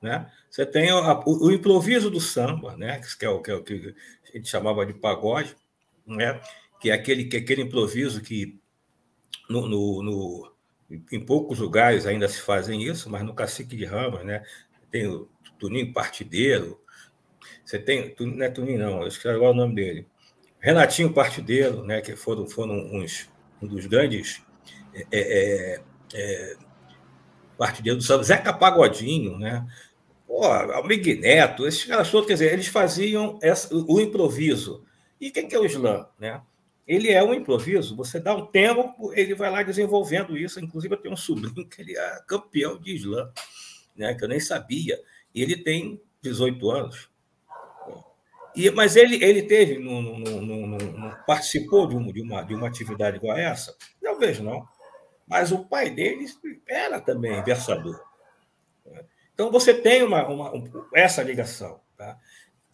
né? Você tem o, o, o improviso do samba, né? Que é o que, é o que a gente chamava de pagode, né? Que é aquele que é aquele improviso que no, no, no em poucos lugares ainda se fazem isso, mas no Cacique de Ramos, né? Tem o Tuninho Partideiro, você tem, não é Tuninho não, eu esqueci agora o nome dele, Renatinho Partideiro, né? Que foram, foram uns, um dos grandes é, é, é, partideiros do samba, Zeca Pagodinho, né? Pô, Almig Neto, esses caras todos, quer dizer, eles faziam essa, o improviso. E quem que é o slam, né? ele é um improviso. Você dá um tempo, ele vai lá desenvolvendo isso. Inclusive, eu tenho um sobrinho que ele é campeão de slam, né, que eu nem sabia. E ele tem 18 anos. E, mas ele, ele teve, no, no, no, participou de uma, de, uma, de uma atividade igual a essa? Não vejo, não. Mas o pai dele era também versador. Então, você tem uma, uma, essa ligação. Tá?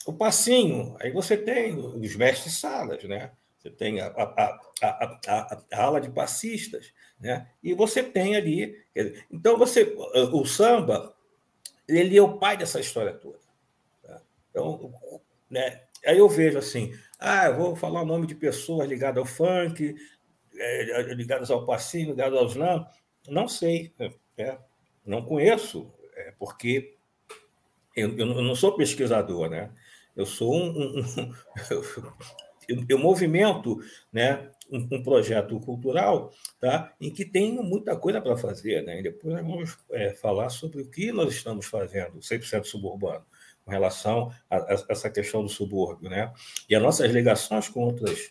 O passinho, aí você tem os mestres salas, né? você tem a, a, a, a, ala de passistas, né? e você tem ali. Então, você, o samba, ele é o pai dessa história toda. Tá? Então, né? aí eu vejo assim: ah, eu vou falar o nome de pessoas ligadas ao funk, é, ligadas ao passinho, ligadas ao slam. Não sei, é, não conheço, é, porque eu, eu, não sou pesquisador, né? Eu sou um, um, um eu, eu movimento né, um, um, projeto cultural tá, em que tem muita coisa para fazer. Né? E depois nós vamos é, falar sobre o que nós estamos fazendo, 100% suburbano, com relação a, a, essa questão do subúrbio, né? e as nossas ligações com, outras,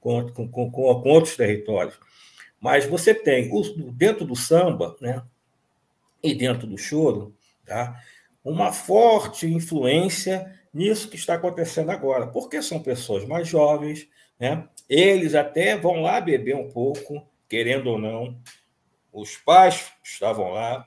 com, com, com, com outros territórios. Mas você tem, dentro do samba né, e dentro do choro, tá, uma forte influência nisso que está acontecendo agora, porque são pessoas mais jovens, né? eles até vão lá beber um pouco, querendo ou não, os pais estavam lá,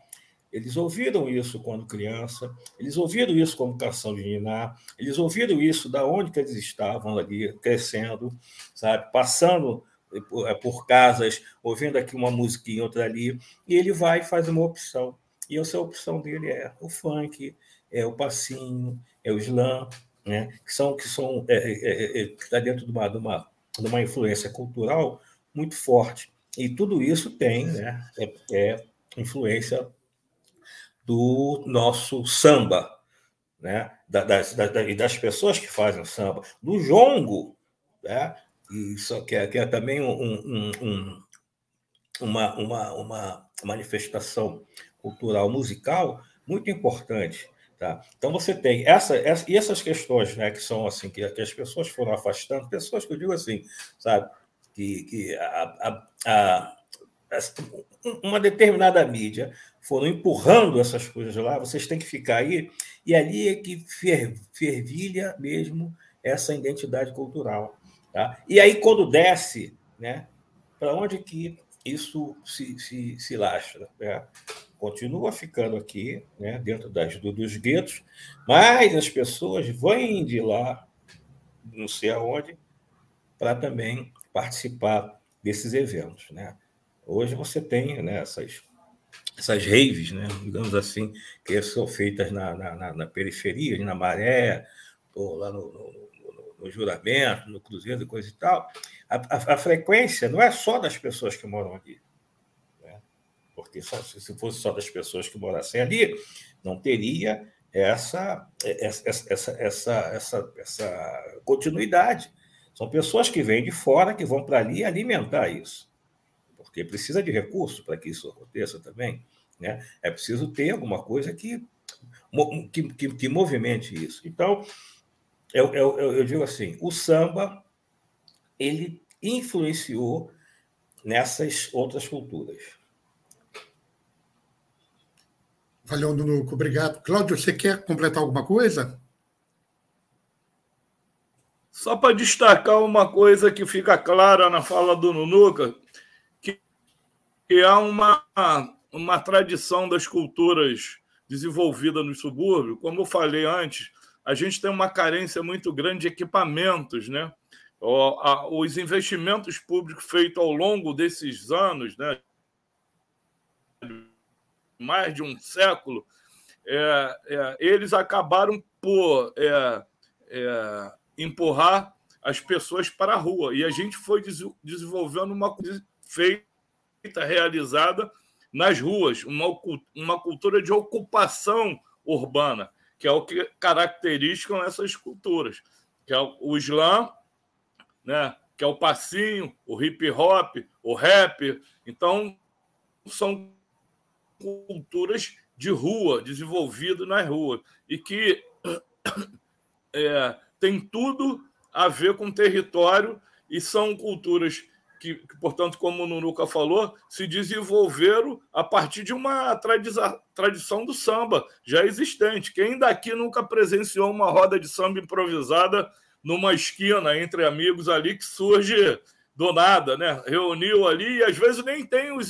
eles ouviram isso quando criança, eles ouviram isso como canção de Niná, eles ouviram isso da onde que eles estavam ali, crescendo, sabe, passando por, é, por casas, ouvindo aqui uma musiquinha, outra ali, e ele vai e faz uma opção. E essa opção dele é o funk, é o passinho, é o slam, né? que são que são é, é, é, é está dentro de uma, de uma de uma influência cultural muito forte. E tudo isso tem né, é, é influência do nosso samba, né? das, das, das pessoas que fazem o samba, do jongo, né? isso que é, que é também um, um, um, uma, uma, uma manifestação cultural musical muito importante. Tá? Então você tem essa, essa, e essas questões né, que são assim, que, que as pessoas foram afastando, pessoas que eu digo assim, sabe, que, que a, a, a, uma determinada mídia foram empurrando essas coisas lá, vocês têm que ficar aí, e ali é que fer, fervilha mesmo essa identidade cultural. Tá? E aí, quando desce, né, para onde que isso se, se, se lastra? Né? continua ficando aqui, né, dentro das, dos guetos, mas as pessoas vêm de lá, não sei aonde, para também participar desses eventos. Né? Hoje você tem né, essas, essas raves, né, digamos assim, que são feitas na, na, na periferia, na Maré, ou lá no, no, no, Juramento, no Cruzeiro coisa e tal. A, a, a frequência não é só das pessoas que moram aqui porque só, se fosse só das pessoas que morassem ali, não teria essa, essa, essa, essa, essa, essa continuidade. São pessoas que vêm de fora, que vão para ali alimentar isso, porque precisa de recurso para que isso aconteça também. Né? É preciso ter alguma coisa que, que, que, que movimente isso. Então, eu, eu, eu digo assim, o samba ele influenciou nessas outras culturas. Valeu, Nunuco. Obrigado. Cláudio, você quer completar alguma coisa? Só para destacar uma coisa que fica clara na fala do Nunuca, que há uma, uma tradição das culturas desenvolvida no subúrbio. Como eu falei antes, a gente tem uma carência muito grande de equipamentos, né? Os investimentos públicos feitos ao longo desses anos, né? mais de um século, é, é, eles acabaram por é, é, empurrar as pessoas para a rua. E a gente foi desenvolvendo uma coisa feita, realizada nas ruas, uma, uma cultura de ocupação urbana, que é o que caracterizam essas culturas, que é o slam, né, que é o passinho, o hip hop, o rap. Então, são culturas de rua, desenvolvido nas ruas, e que é, tem tudo a ver com território e são culturas que, que, portanto, como o Nunuca falou, se desenvolveram a partir de uma tradição do samba já existente. Quem daqui nunca presenciou uma roda de samba improvisada numa esquina entre amigos ali que surge do nada, né? Reuniu ali e às vezes nem tem os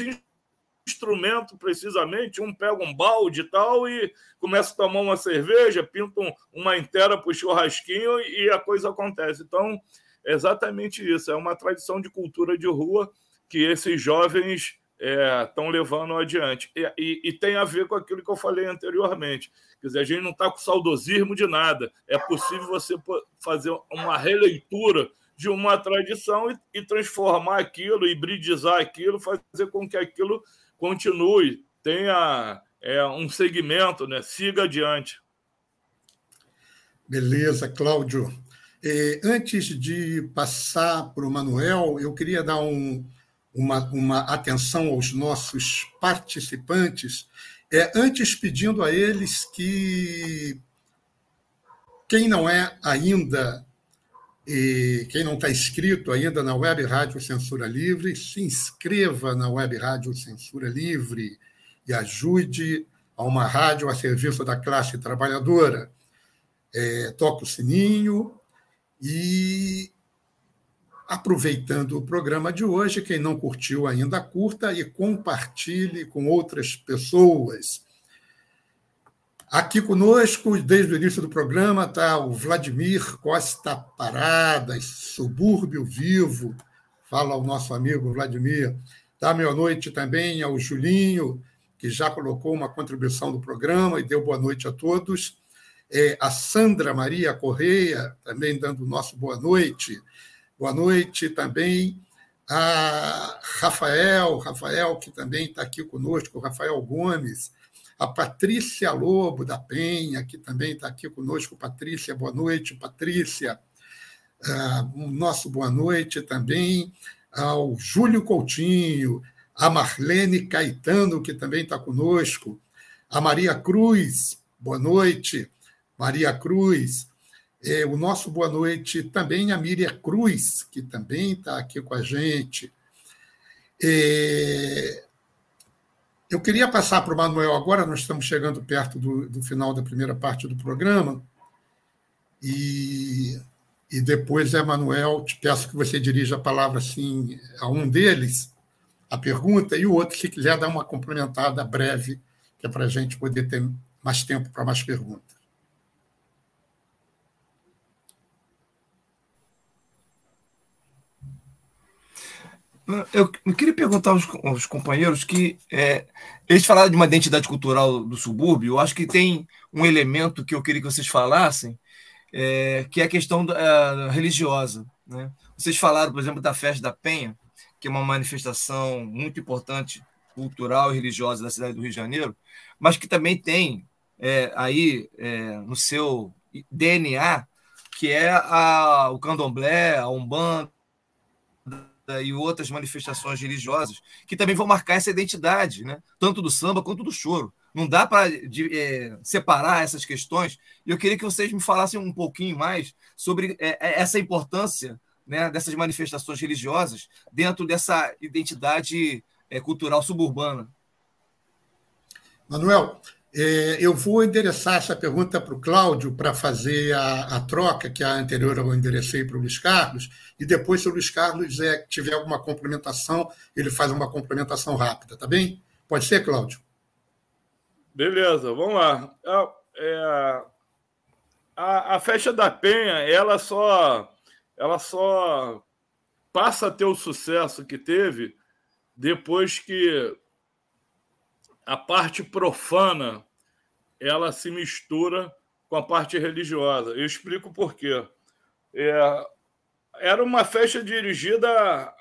instrumento precisamente, um pega um balde e tal e começa a tomar uma cerveja, pinta uma inteira para o churrasquinho e a coisa acontece. Então, exatamente isso, é uma tradição de cultura de rua que esses jovens estão é, levando adiante. E, e, e, tem a ver com aquilo que eu falei anteriormente. Quer dizer, a gente não está com saudosismo de nada. É possível você fazer uma releitura de uma tradição e, e transformar aquilo, hibridizar aquilo, fazer com que aquilo continue, tenha é, um segmento, né? siga adiante. Beleza, Cláudio. É, antes de passar para o Manuel, eu queria dar um, uma, uma atenção aos nossos participantes, é, antes pedindo a eles que quem não é ainda quem não está inscrito ainda na Web Rádio Censura Livre, se inscreva na Web Rádio Censura Livre e ajude a uma rádio a serviço da classe trabalhadora. é, toque o sininho e aproveitando o programa de hoje, quem não curtiu ainda, curta e compartilhe com outras pessoas. Aqui conosco, desde o início do programa, está o Vladimir Costa Paradas, Subúrbio Vivo. Fala o nosso amigo Vladimir. Dá boa noite também ao Julinho, que já colocou uma contribuição do programa e deu boa noite a todos. É, a Sandra Maria Correia, também dando o nosso boa noite. Boa noite também a Rafael, Rafael que também está aqui conosco, Rafael Gomes, a Patrícia Lobo da Penha, que também está aqui conosco. Patrícia, boa noite, Patrícia. Uh, nosso boa noite também ao Júlio Coutinho, a Marlene Caetano, que também está conosco, a Maria Cruz, boa noite, Maria Cruz, é, o nosso boa noite também a Miriam Cruz, que também está aqui com a gente. É, eu queria passar para o Manuel agora, nós estamos chegando perto do, do final da primeira parte do programa, e, e depois, Emanuel, te peço que você dirija a palavra assim, a um deles, a pergunta, e o outro, se quiser, dar uma complementada breve, que é para a gente poder ter mais tempo para mais perguntas. Eu, queria perguntar aos, aos companheiros que é, eles falaram de uma identidade cultural do subúrbio. Eu acho que tem um elemento que eu queria que vocês falassem, é, que é a questão da, a, religiosa. Né? Vocês falaram, por exemplo, da festa da Penha, que é uma manifestação muito importante cultural e religiosa da cidade do Rio de Janeiro, mas que também tem é, aí é, no seu DNA que é a, o candomblé, a umbanda, e outras manifestações religiosas que também vão marcar essa identidade, né? tanto do samba quanto do choro. Não dá para é, separar essas questões. E eu queria que vocês me falassem um pouquinho mais sobre é, é, essa importância né, dessas manifestações religiosas dentro dessa identidade é, cultural suburbana. Manuel, eu vou endereçar essa pergunta para o Cláudio para fazer a, a, troca, que a anterior eu enderecei para o Luiz Carlos, e depois, se o Luiz Carlos é, tiver alguma complementação, ele faz uma complementação rápida, tá bem? Pode ser, Cláudio? Beleza, vamos lá. É, a, a festa da Penha, ela só, ela só passa a ter o sucesso que teve depois que a parte profana ela se mistura com a parte religiosa. Eu explico por quê. É, era uma festa dirigida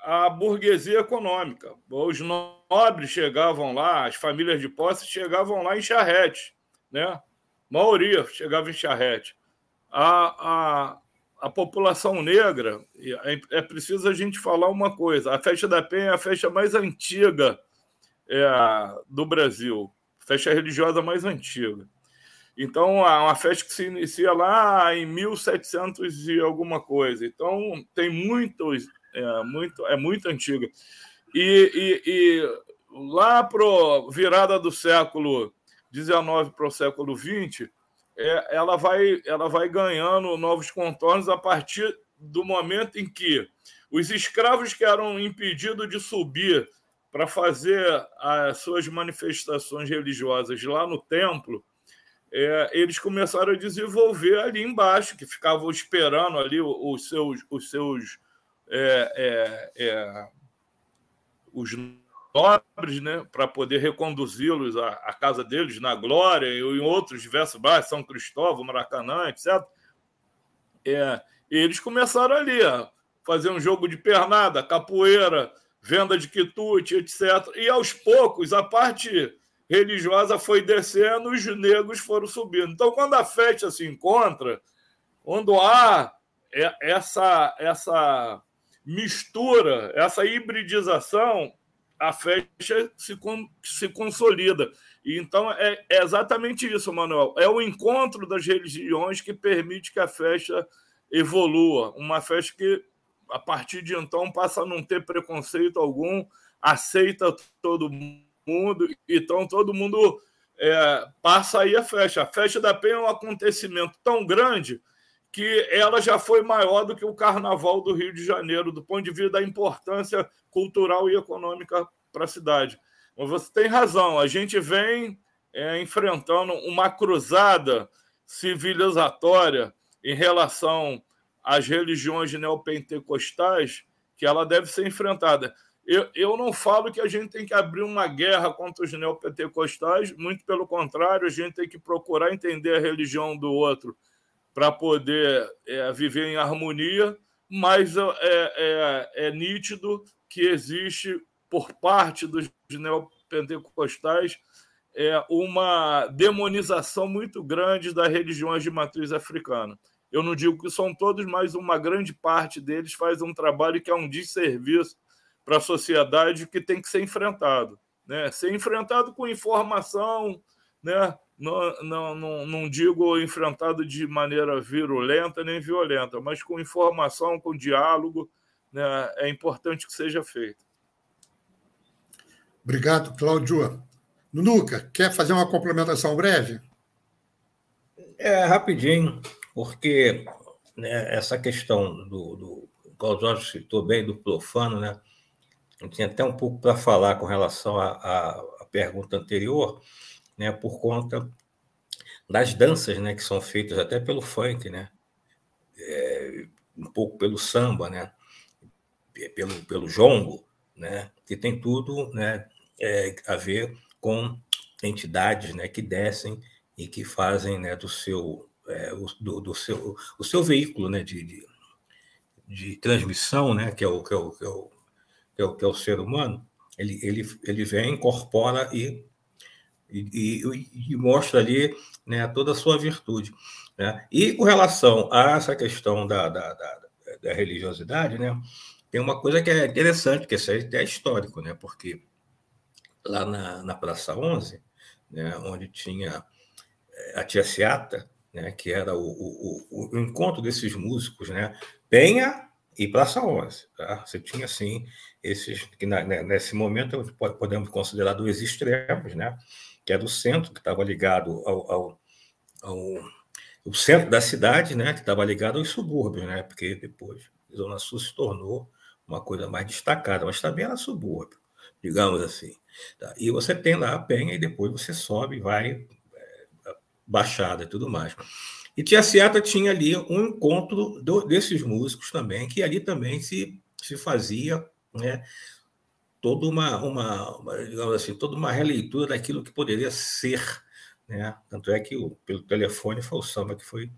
à burguesia econômica. Os nobres chegavam lá, as famílias de posse chegavam lá em charrete, né? A maioria chegava em charrete. A, a, a população negra, é, é preciso a gente falar uma coisa: a festa da Penha é a festa mais antiga é, do Brasil, festa religiosa mais antiga. Então, é uma festa que se inicia lá em 1700 e alguma coisa. Então, tem muitos, é muito, é muito antiga. E, e, e lá para virada do século XIX para o século XX, é, ela, vai, ela vai ganhando novos contornos a partir do momento em que os escravos que eram impedidos de subir para fazer as suas manifestações religiosas lá no templo, é, eles começaram a desenvolver ali embaixo, que ficavam esperando ali os seus, os seus é, é, é os nobres, né, para poder reconduzi-los à, à, casa deles na Glória e em outros diversos bairros, São Cristóvão, Maracanã, etc. É, eles começaram ali a fazer um jogo de pernada, capoeira, venda de quitute, etc. E aos poucos a parte religiosa foi descendo, os negros foram subindo. Então, quando a festa se encontra, quando há essa, essa mistura, essa hibridização, a festa se, se consolida. E então é, é, exatamente isso, Manuel. É o encontro das religiões que permite que a festa evolua. Uma festa que a partir de então passa a não ter preconceito algum, aceita todo mundo, então todo mundo é, passa aí a festa. A festa da Penha é um acontecimento tão grande que ela já foi maior do que o Carnaval do Rio de Janeiro, do ponto de vista da importância cultural e econômica para a cidade. Mas você tem razão, a gente vem é, enfrentando uma cruzada civilizatória em relação às religiões neopentecostais que ela deve ser enfrentada. Eu, eu não falo que a gente tem que abrir uma guerra contra os neopentecostais, muito pelo contrário, a gente tem que procurar entender a religião do outro para poder é, viver em harmonia, mas é, é, é, nítido que existe, por parte dos neopentecostais, é, uma demonização muito grande das religiões de matriz africana. Eu não digo que são todos, mas uma grande parte deles faz um trabalho que é um desserviço para a sociedade que tem que ser enfrentado. Né? Ser enfrentado com informação, né? não, não, não, não digo enfrentado de maneira virulenta nem violenta, mas com informação, com diálogo, né? é importante que seja feito. Obrigado, Cláudio. Nunuca, quer fazer uma complementação breve? É, rapidinho, porque né, essa questão do, do. Cláudio Jorge citou bem do profano, né? Eu tinha até um pouco para falar com relação à pergunta anterior, né, por conta das danças né, que são feitas até pelo funk, né? É, um pouco pelo samba, né? pelo, pelo jongo, né? que tem tudo né, é, a ver com entidades né, que descem e que fazem né, do seu é, o, do, do, seu o seu veículo né, de, de, de, transmissão, né, que é o que é o, que é o, que é o, que é o ser humano, ele, ele, ele vem, incorpora e, e, e, e mostra ali né, toda a sua virtude. Né? E com relação a essa questão da, da, da, da religiosidade, né, tem uma coisa que é interessante, que é até histórico, né, porque lá na, na Praça 11, né, onde tinha eh, a Tia Seata, né, que era o, o, o, encontro desses músicos, né, Penha e Praça 11. Tá? Você tinha, assim, esses, que na, né, nesse momento podemos considerar dois extremos, né, que é do centro, que estava ligado ao, ao, ao o centro da cidade, né, que estava ligado aos subúrbios, né, porque depois a Zona Sul se tornou uma coisa mais destacada, mas também era subúrbio, digamos assim. Tá? E você tem lá a penha e depois você sobe, vai é, baixada e tudo mais. E Tia Seata tinha ali um encontro do, desses músicos também, que ali também se, se fazia né, toda uma, uma, uma, digamos assim, toda uma releitura daquilo que poderia ser. Né? Tanto é que o, pelo telefone foi o samba que foi,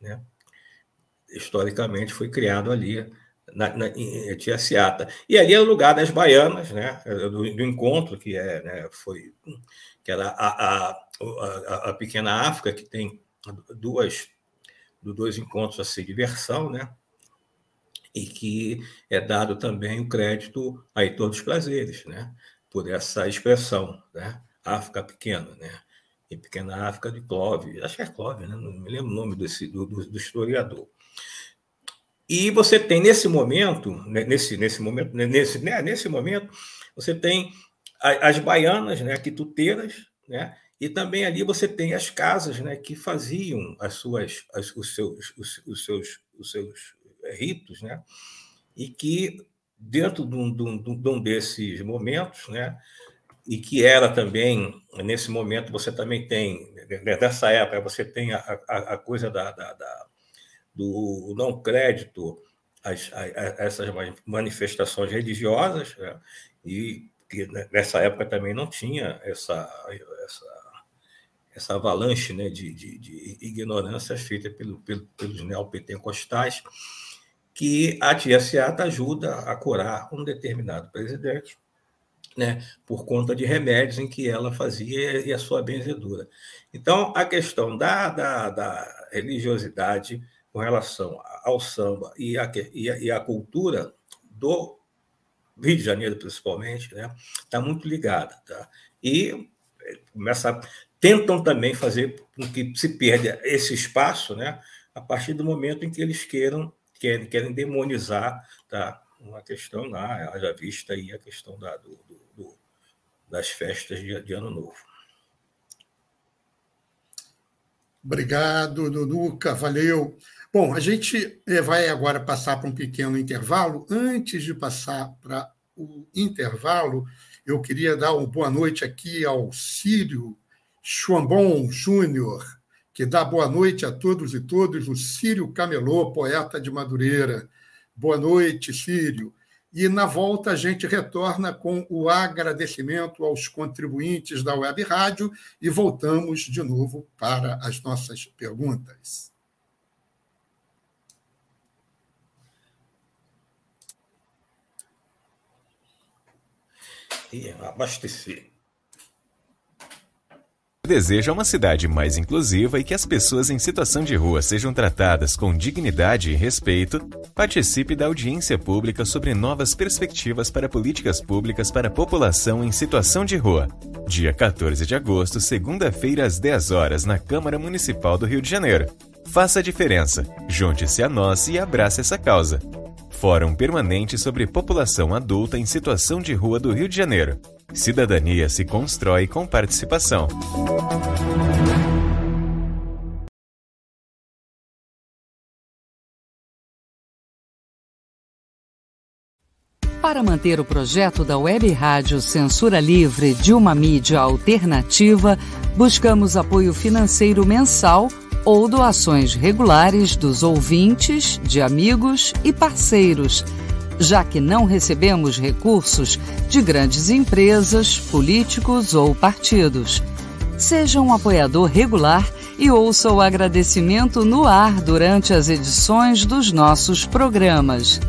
né, historicamente, foi criado ali na, na, em Tia Seata. E ali é o lugar das baianas, né, do, do encontro, que é, né, foi, que era a, a, a, a pequena África, que tem duas, dois encontros assim, de versão, né, e que é dado também o crédito a Heitor dos Prazeres, né, por essa expressão, né, África pequena, né, e Pequena África de Clove, acho que é Clove, né? não me lembro o nome desse, do, do, do historiador. E você tem nesse momento, né, nesse, nesse momento, né, nesse, né, nesse momento, você tem as baianas, né, quituteiras, né, e também ali você tem as casas, né, que faziam as suas, as, os seus, os, os, seus, os seus ritos, né, e que dentro de um, de um desses momentos, né, e que era também nesse momento você também tem nessa época você tem a, a, a coisa da, da, da do não crédito a, a, essas manifestações religiosas, né? e que nessa época também não tinha essa, essa, essa avalanche né, de, de, de ignorância feita pelo, pelo, pelos neopentecostais, que a Seata ajuda a curar um determinado presidente, né, por conta de remédios em que ela fazia e a sua benzedura. Então, a questão da, da, da religiosidade com relação ao samba e a, e a, e a cultura do Rio de Janeiro, principalmente, né, está muito ligada. Tá? E eh, começa, tentam também fazer com que se perda esse espaço né, a partir do momento em que eles queiram, querem, querem demonizar tá, uma questão lá, haja vista aí a questão da, do, do, das festas de, de Ano Novo. Obrigado, Nunuca, valeu. Bom, a gente eh, vai agora passar para um pequeno intervalo. Antes de passar para o intervalo, eu queria dar uma boa noite aqui ao Círio Chambon Júnior, que dá boa noite a todos e todas, o Círio Camelô, poeta de Madureira. Boa noite, Círio. E na volta a gente retorna com o agradecimento aos contribuintes da Web Rádio e voltamos de novo para as nossas perguntas. E abastecer deseja uma cidade mais inclusiva e que as pessoas em situação de rua sejam tratadas com dignidade e respeito, participe da audiência pública sobre novas perspectivas para políticas públicas para a população em situação de rua. Dia 14 de agosto, segunda-feira, às 10 horas, na Câmara Municipal do Rio de Janeiro. Faça a diferença, junte-se a nós e abrace essa causa. Fórum Permanente sobre População Adulta em Situação de Rua do Rio de Janeiro. Cidadania se constrói com participação. Para manter o projeto da Web Rádio Censura Livre de uma mídia alternativa, buscamos apoio financeiro mensal ou doações regulares dos ouvintes, de amigos e parceiros já que não recebemos recursos de grandes empresas, políticos ou partidos. Seja um apoiador regular e ouça o agradecimento no ar durante as edições dos nossos programas.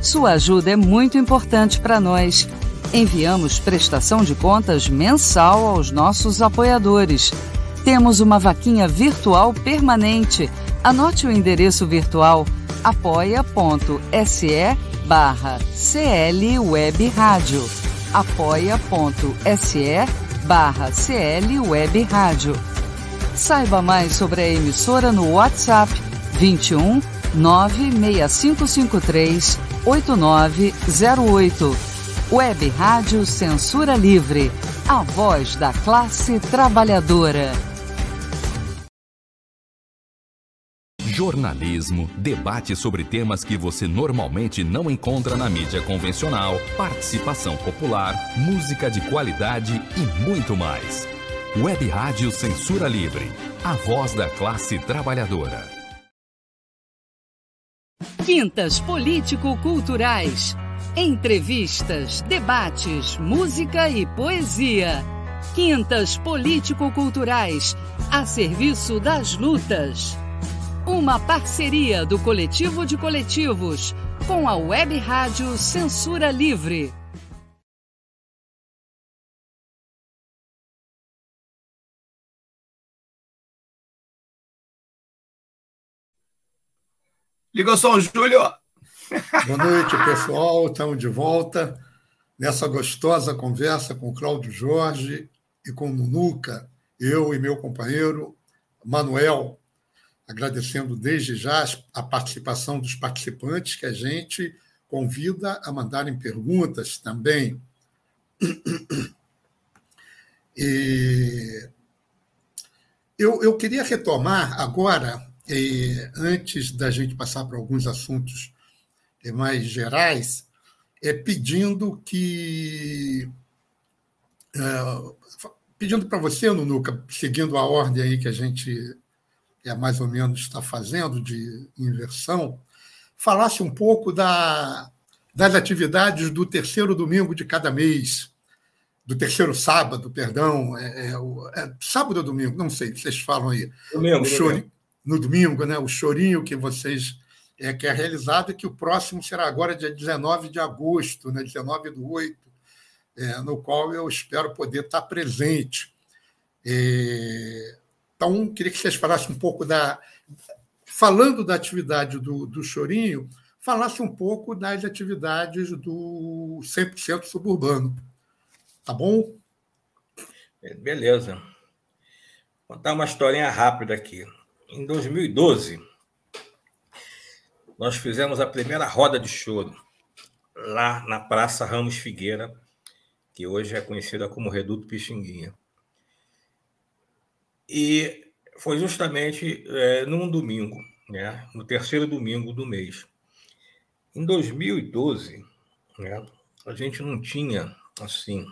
Sua ajuda é muito importante para nós. Enviamos prestação de contas mensal aos nossos apoiadores. Temos uma vaquinha virtual permanente. Anote o endereço virtual apoia.se barra CL Web Rádio. apoia.se barra CL Web Rádio. Saiba mais sobre a emissora no WhatsApp 21 96553 8908. Web Rádio Censura Livre, a voz da classe trabalhadora. Jornalismo, debate sobre temas que você normalmente não encontra na mídia convencional, participação popular, música de qualidade e muito mais. Web Rádio Censura Livre, a voz da classe trabalhadora. Quintas Político-Culturais. Entrevistas, debates, música e poesia. Quintas Político-Culturais, a serviço das lutas. Uma parceria do Coletivo de Coletivos com a Web Rádio Censura Livre. Liga o som, Júlio. Boa noite, pessoal. Estamos de volta nessa gostosa conversa com o Cláudio Jorge e com o Nunuca, eu e meu companheiro Manuel agradecendo desde já a participação dos participantes, que a gente convida a mandarem perguntas também. E eu, eu queria retomar agora, antes da gente passar para alguns assuntos mais gerais, é pedindo que. É, pedindo para você, Nunuca, seguindo a ordem aí que a gente é mais ou menos está fazendo de inversão, falasse um pouco da, das atividades do terceiro domingo de cada mês, do terceiro sábado, perdão, é, é, é sábado ou domingo, não sei, vocês falam aí. Domingo, chorinho, no domingo, né? O chorinho que vocês é, que é realizado e que o próximo será agora dia 19 de agosto, né? 19 do 8, é, no qual eu espero poder estar presente. É, então, queria que vocês falassem um pouco da. Falando da atividade do, do Chorinho, falasse um pouco das atividades do 100% suburbano. Tá bom? Beleza. Vou contar uma historinha rápida aqui. Em 2012, nós fizemos a primeira roda de choro lá na Praça Ramos Figueira, que hoje é conhecida como Reduto Pixinguinha. E foi justamente é, num domingo, né, no terceiro domingo do mês. Em 2012, né, a gente não tinha assim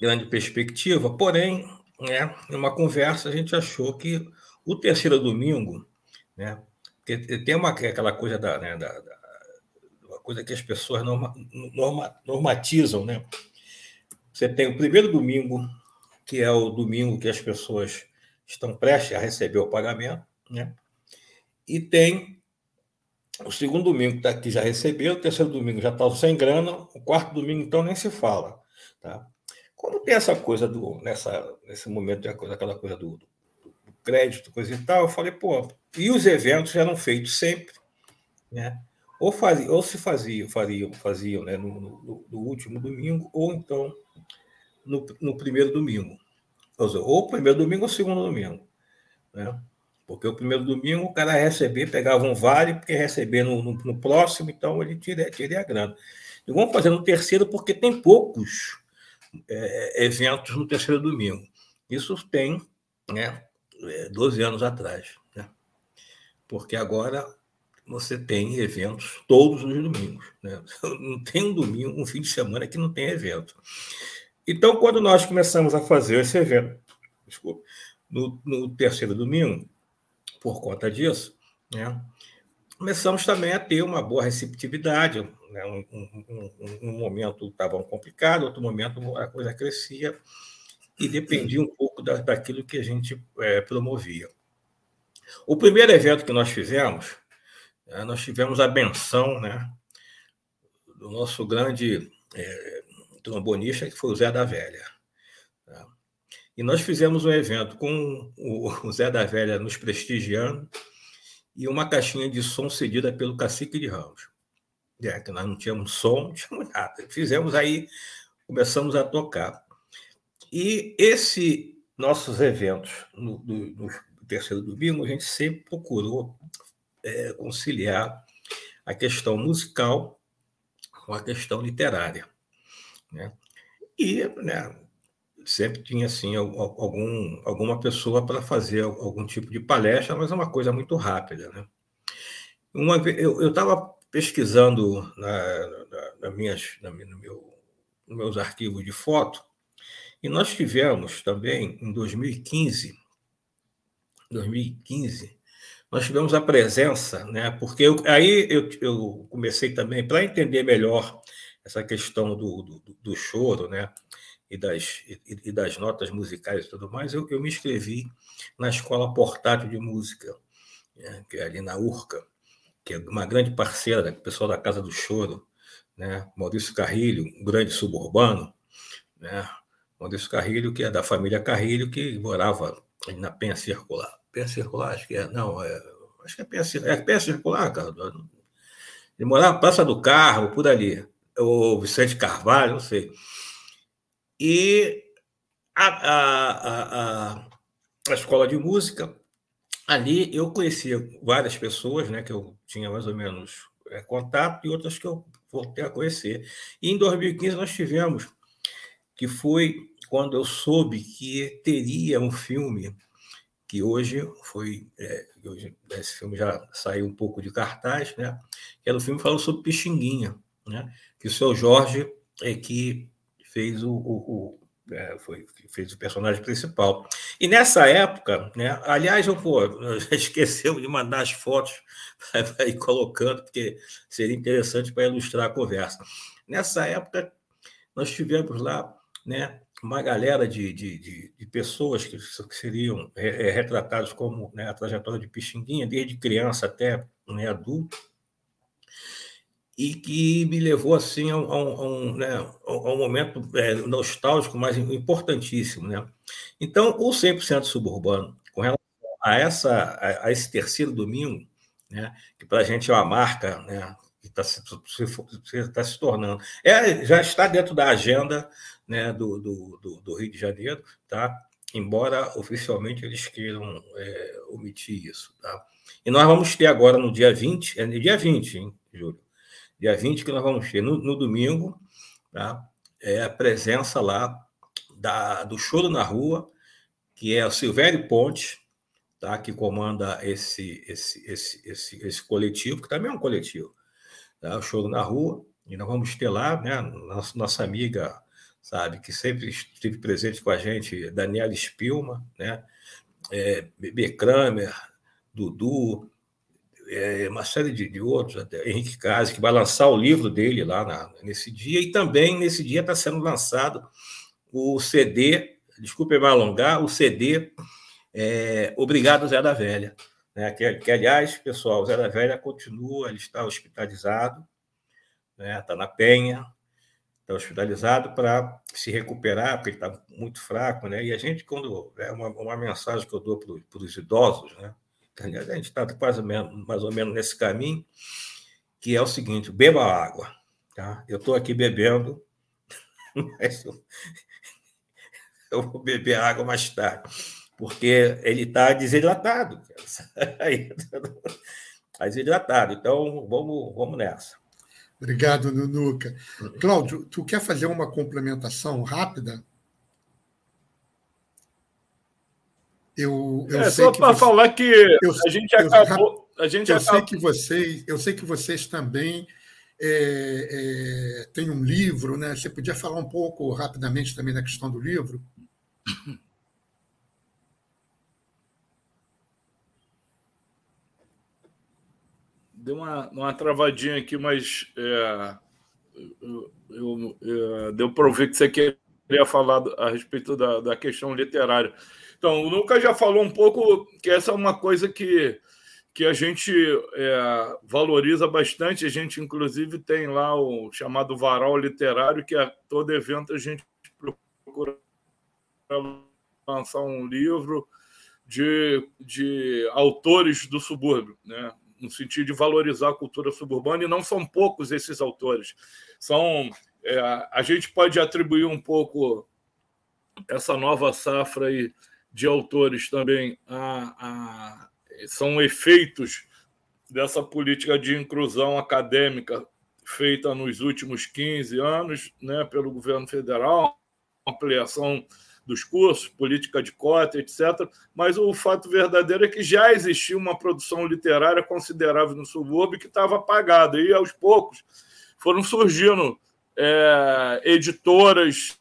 grande perspectiva, porém, né, em uma conversa a gente achou que o terceiro domingo, né, tem uma aquela coisa da, né, da, da uma coisa que as pessoas norma, norma, normatizam, né? Você tem o primeiro domingo, que é o domingo que as pessoas estão prestes a receber o pagamento, né? E tem o segundo domingo que já recebeu, o terceiro domingo já está sem grana, o quarto domingo então nem se fala, tá? Quando tem essa coisa do nessa nesse momento aquela coisa do, do, crédito, coisa e tal, eu falei, pô, e os eventos eram feitos sempre, né? Ou, fazia, ou se faziam, faziam, faziam né, no, no, no último domingo, ou então no, no primeiro domingo. Seja, ou primeiro domingo ou segundo domingo. Né? Porque o primeiro domingo o cara receber, pegava um vale, porque receber no, no, no próximo, então ele tira, tira a grana. E vamos fazer no terceiro, porque tem poucos é, eventos no terceiro domingo. Isso tem né, 12 é, anos atrás. Né? Porque agora você tem eventos todos os domingos. Né? Não tem um domingo, um fim de semana que não tem evento. Então, quando nós começamos a fazer esse evento, desculpa, no, no terceiro domingo, por conta disso, né, começamos também a ter uma boa receptividade. Né, um, um, um, um momento estava complicado, outro momento a coisa crescia e dependia um pouco da, daquilo que a gente é, promovia. O primeiro evento que nós fizemos, é, nós tivemos a benção né, do nosso grande é, trombonista, que foi o Zé da Velha. Tá? E nós fizemos um evento com o Zé da Velha nos prestigiando e uma caixinha de som cedida pelo Cacique de Ramos. É, que nós não tínhamos som, não tínhamos nada. Fizemos aí, começamos a tocar. E esse nossos eventos no, no, no terceiro domingo, a gente sempre procurou é, conciliar a questão musical com a questão literária. Né? E né, sempre tinha assim algum, alguma pessoa para fazer algum tipo de palestra, mas é uma coisa muito rápida. Né? Uma eu estava pesquisando na, na, na minhas, na, no meu, nos meus arquivos de foto, e nós tivemos também, em 2015, 2015, nós tivemos a presença, né? porque eu, aí eu, eu comecei também, para entender melhor essa questão do, do, do choro, né? E das, e, e, das notas musicais e tudo mais, eu, eu me inscrevi na Escola Portátil de Música, né? que é ali na Urca, que é uma grande parceira do pessoal da Casa do Choro, né? Maurício Carrilho, um grande suburbano, né? Maurício Carrilho, que é da família Carrilho, que morava na Penha Circular. Penha Circular, acho que é, não, é, acho que é Penha, é Penha Circular, cara. Ele morava na Praça do Carro, por ali ou Vicente Carvalho, não sei. E a, a, a, a, escola de música, ali eu conhecia várias pessoas, né, que eu tinha mais ou menos é, contato, e outras que eu voltei a conhecer. E em 2015 nós tivemos, que foi quando eu soube que teria um filme que hoje foi é, hoje esse filme já saiu um pouco de cartaz, né? Que era o filme falando sobre Pixinguinha, né? Que o seu Jorge é que fez o, o, o é, foi, fez o personagem principal. E nessa época, né, aliás, eu, pô, esqueceu de mandar as fotos para colocando, porque seria interessante para ilustrar a conversa. Nessa época, nós tivemos lá né, uma galera de, de, de, de pessoas que, que seriam é, é retratados como né, a trajetória de Pixinguinha, desde criança até né, adulto, e que me levou assim a um, a um, né, a um momento é, nostálgico, mas importantíssimo. Né? Então, o 100% suburbano, com relação a, essa, a, a esse terceiro domingo, né, que para a gente é uma marca né, que está se, se, tá se tornando, é, já está dentro da agenda né, do, do, do, Rio de Janeiro, tá? embora oficialmente eles queiram é, omitir isso. Tá? E nós vamos ter agora no dia 20, é no dia 20, hein, Júlio? Dia 20, que nós vamos ter no, no domingo, tá? é a presença lá da, do Choro na Rua, que é o Silvério Ponte, tá, que comanda esse, esse, esse, esse, esse coletivo, que também é um coletivo. Tá? O Choro na Rua, e nós vamos ter lá, né, nossa, nossa amiga, sabe, que sempre esteve presente com a gente, Daniela Spilma, né, é, Bebê Kramer, Dudu, é, uma série de, de outros, até Henrique Case, que vai lançar o livro dele lá na, nesse dia, e também nesse dia está sendo lançado o CD, desculpe me alongar, o CD é, Obrigado Zé da Velha. Né? Que, que, aliás, pessoal, o Zé da Velha continua, ele está hospitalizado, está né? Tá na penha, está hospitalizado para se recuperar, porque ele está muito fraco, né? E a gente, quando. É uma, uma mensagem que eu dou para os idosos, né? A gente está quase mais ou menos nesse caminho, que é o seguinte: beba água. Tá? Eu estou aqui bebendo, mas eu, eu vou beber água mais tarde porque ele está desidratado. Está desidratado. Então, vamos, vamos nessa. Obrigado, Nunuca. Cláudio, tu quer fazer uma complementação rápida? Eu, eu é só para falar que eu, a gente acabou. a gente eu acabou... sei que vocês, eu sei que vocês também é, é, têm um livro, né? Você podia falar um pouco rapidamente também da questão do livro? deu uma, uma travadinha aqui, mas é, eu, eu, eu, deu para ouvir que você queria falar a respeito da, da questão literária. Então, o Lucas já falou um pouco que essa é uma coisa que, que a gente é, valoriza bastante. A gente, inclusive, tem lá o chamado varal literário, que a todo evento a gente procura lançar um livro de, de autores do subúrbio, né? no sentido de valorizar a cultura suburbana, e não são poucos esses autores. São é, a gente pode atribuir um pouco essa nova safra aí de autores também a, a, são efeitos dessa política de inclusão acadêmica feita nos últimos 15 anos né, pelo governo federal, ampliação dos cursos, política de cota, etc. Mas o fato verdadeiro é que já existia uma produção literária considerável no subúrbio que estava apagada, e aos poucos foram surgindo é, editoras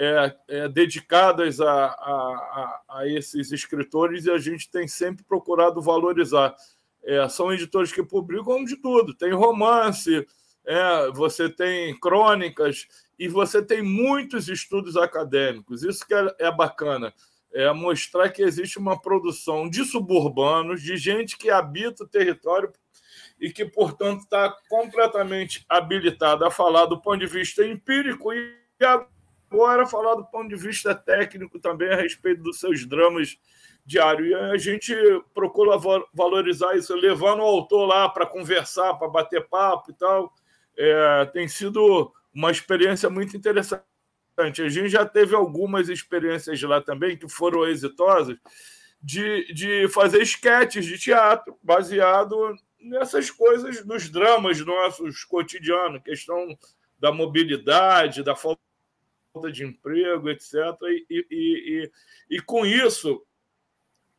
é, é, dedicadas a, a, a, esses escritores e a gente tem sempre procurado valorizar. É, são editores que publicam de tudo: tem romance, é, você tem crônicas e você tem muitos estudos acadêmicos. Isso que é, é bacana, é mostrar que existe uma produção de suburbanos, de gente que habita o território e que, portanto, está completamente habilitada a falar do ponto de vista empírico e agora falar do ponto de vista técnico também a respeito dos seus dramas diários. E a gente procura valorizar isso, levando o autor lá para conversar, para bater papo e tal. É, tem sido uma experiência muito interessante. A gente já teve algumas experiências lá também que foram exitosas de, de fazer esquetes de teatro baseado nessas coisas, nos dramas nossos cotidianos, questão da mobilidade, da falta de emprego, etc. E, e, e, e com isso,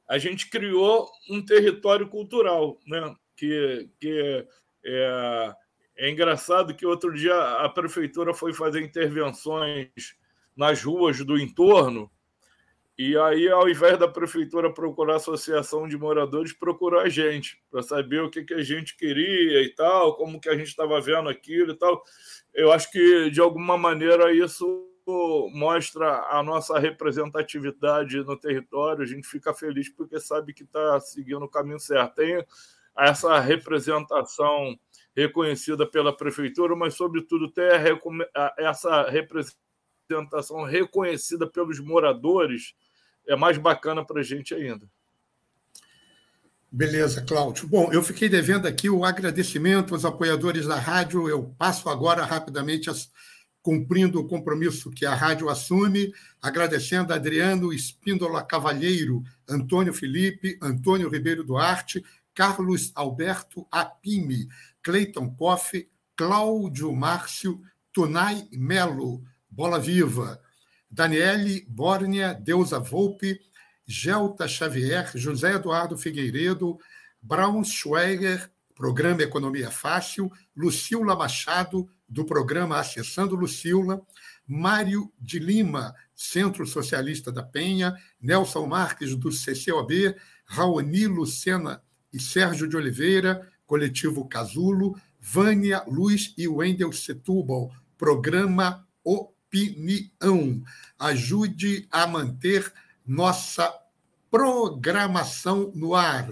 a gente criou um território cultural, né? que, que é, é engraçado que outro dia a prefeitura foi fazer intervenções nas ruas do entorno, e aí, ao invés da prefeitura procurar a associação de moradores, procurou a gente, para saber o que, que a gente queria e tal, como que a gente estava vendo aquilo e tal. Eu acho que, de alguma maneira, isso mostra a nossa representatividade no território. A gente fica feliz porque sabe que está seguindo o caminho certo. Tem essa representação reconhecida pela prefeitura, mas, sobretudo, ter essa representação reconhecida pelos moradores é mais bacana para a gente ainda. Beleza, Cláudio. Bom, eu fiquei devendo aqui o agradecimento aos apoiadores da rádio. Eu passo agora rapidamente, as, cumprindo o compromisso que a rádio assume, agradecendo a Adriano Espíndola Cavalheiro, Antônio Felipe, Antônio Ribeiro Duarte, Carlos Alberto Apime, Cleiton Koff, Cláudio Márcio, Tunai Melo, Bola Viva, Daniele Bórnia, Deusa Volpe, Gelta Xavier, José Eduardo Figueiredo, Braunschweiger, programa Economia Fácil, Lucila Machado, do programa Acessando Lucila, Mário de Lima, Centro Socialista da Penha, Nelson Marques, do CCOB, Raoni Lucena e Sérgio de Oliveira, Coletivo Casulo, Vânia Luiz e Wendel Setúbal, programa Opinião. Ajude a manter nossa programação no ar.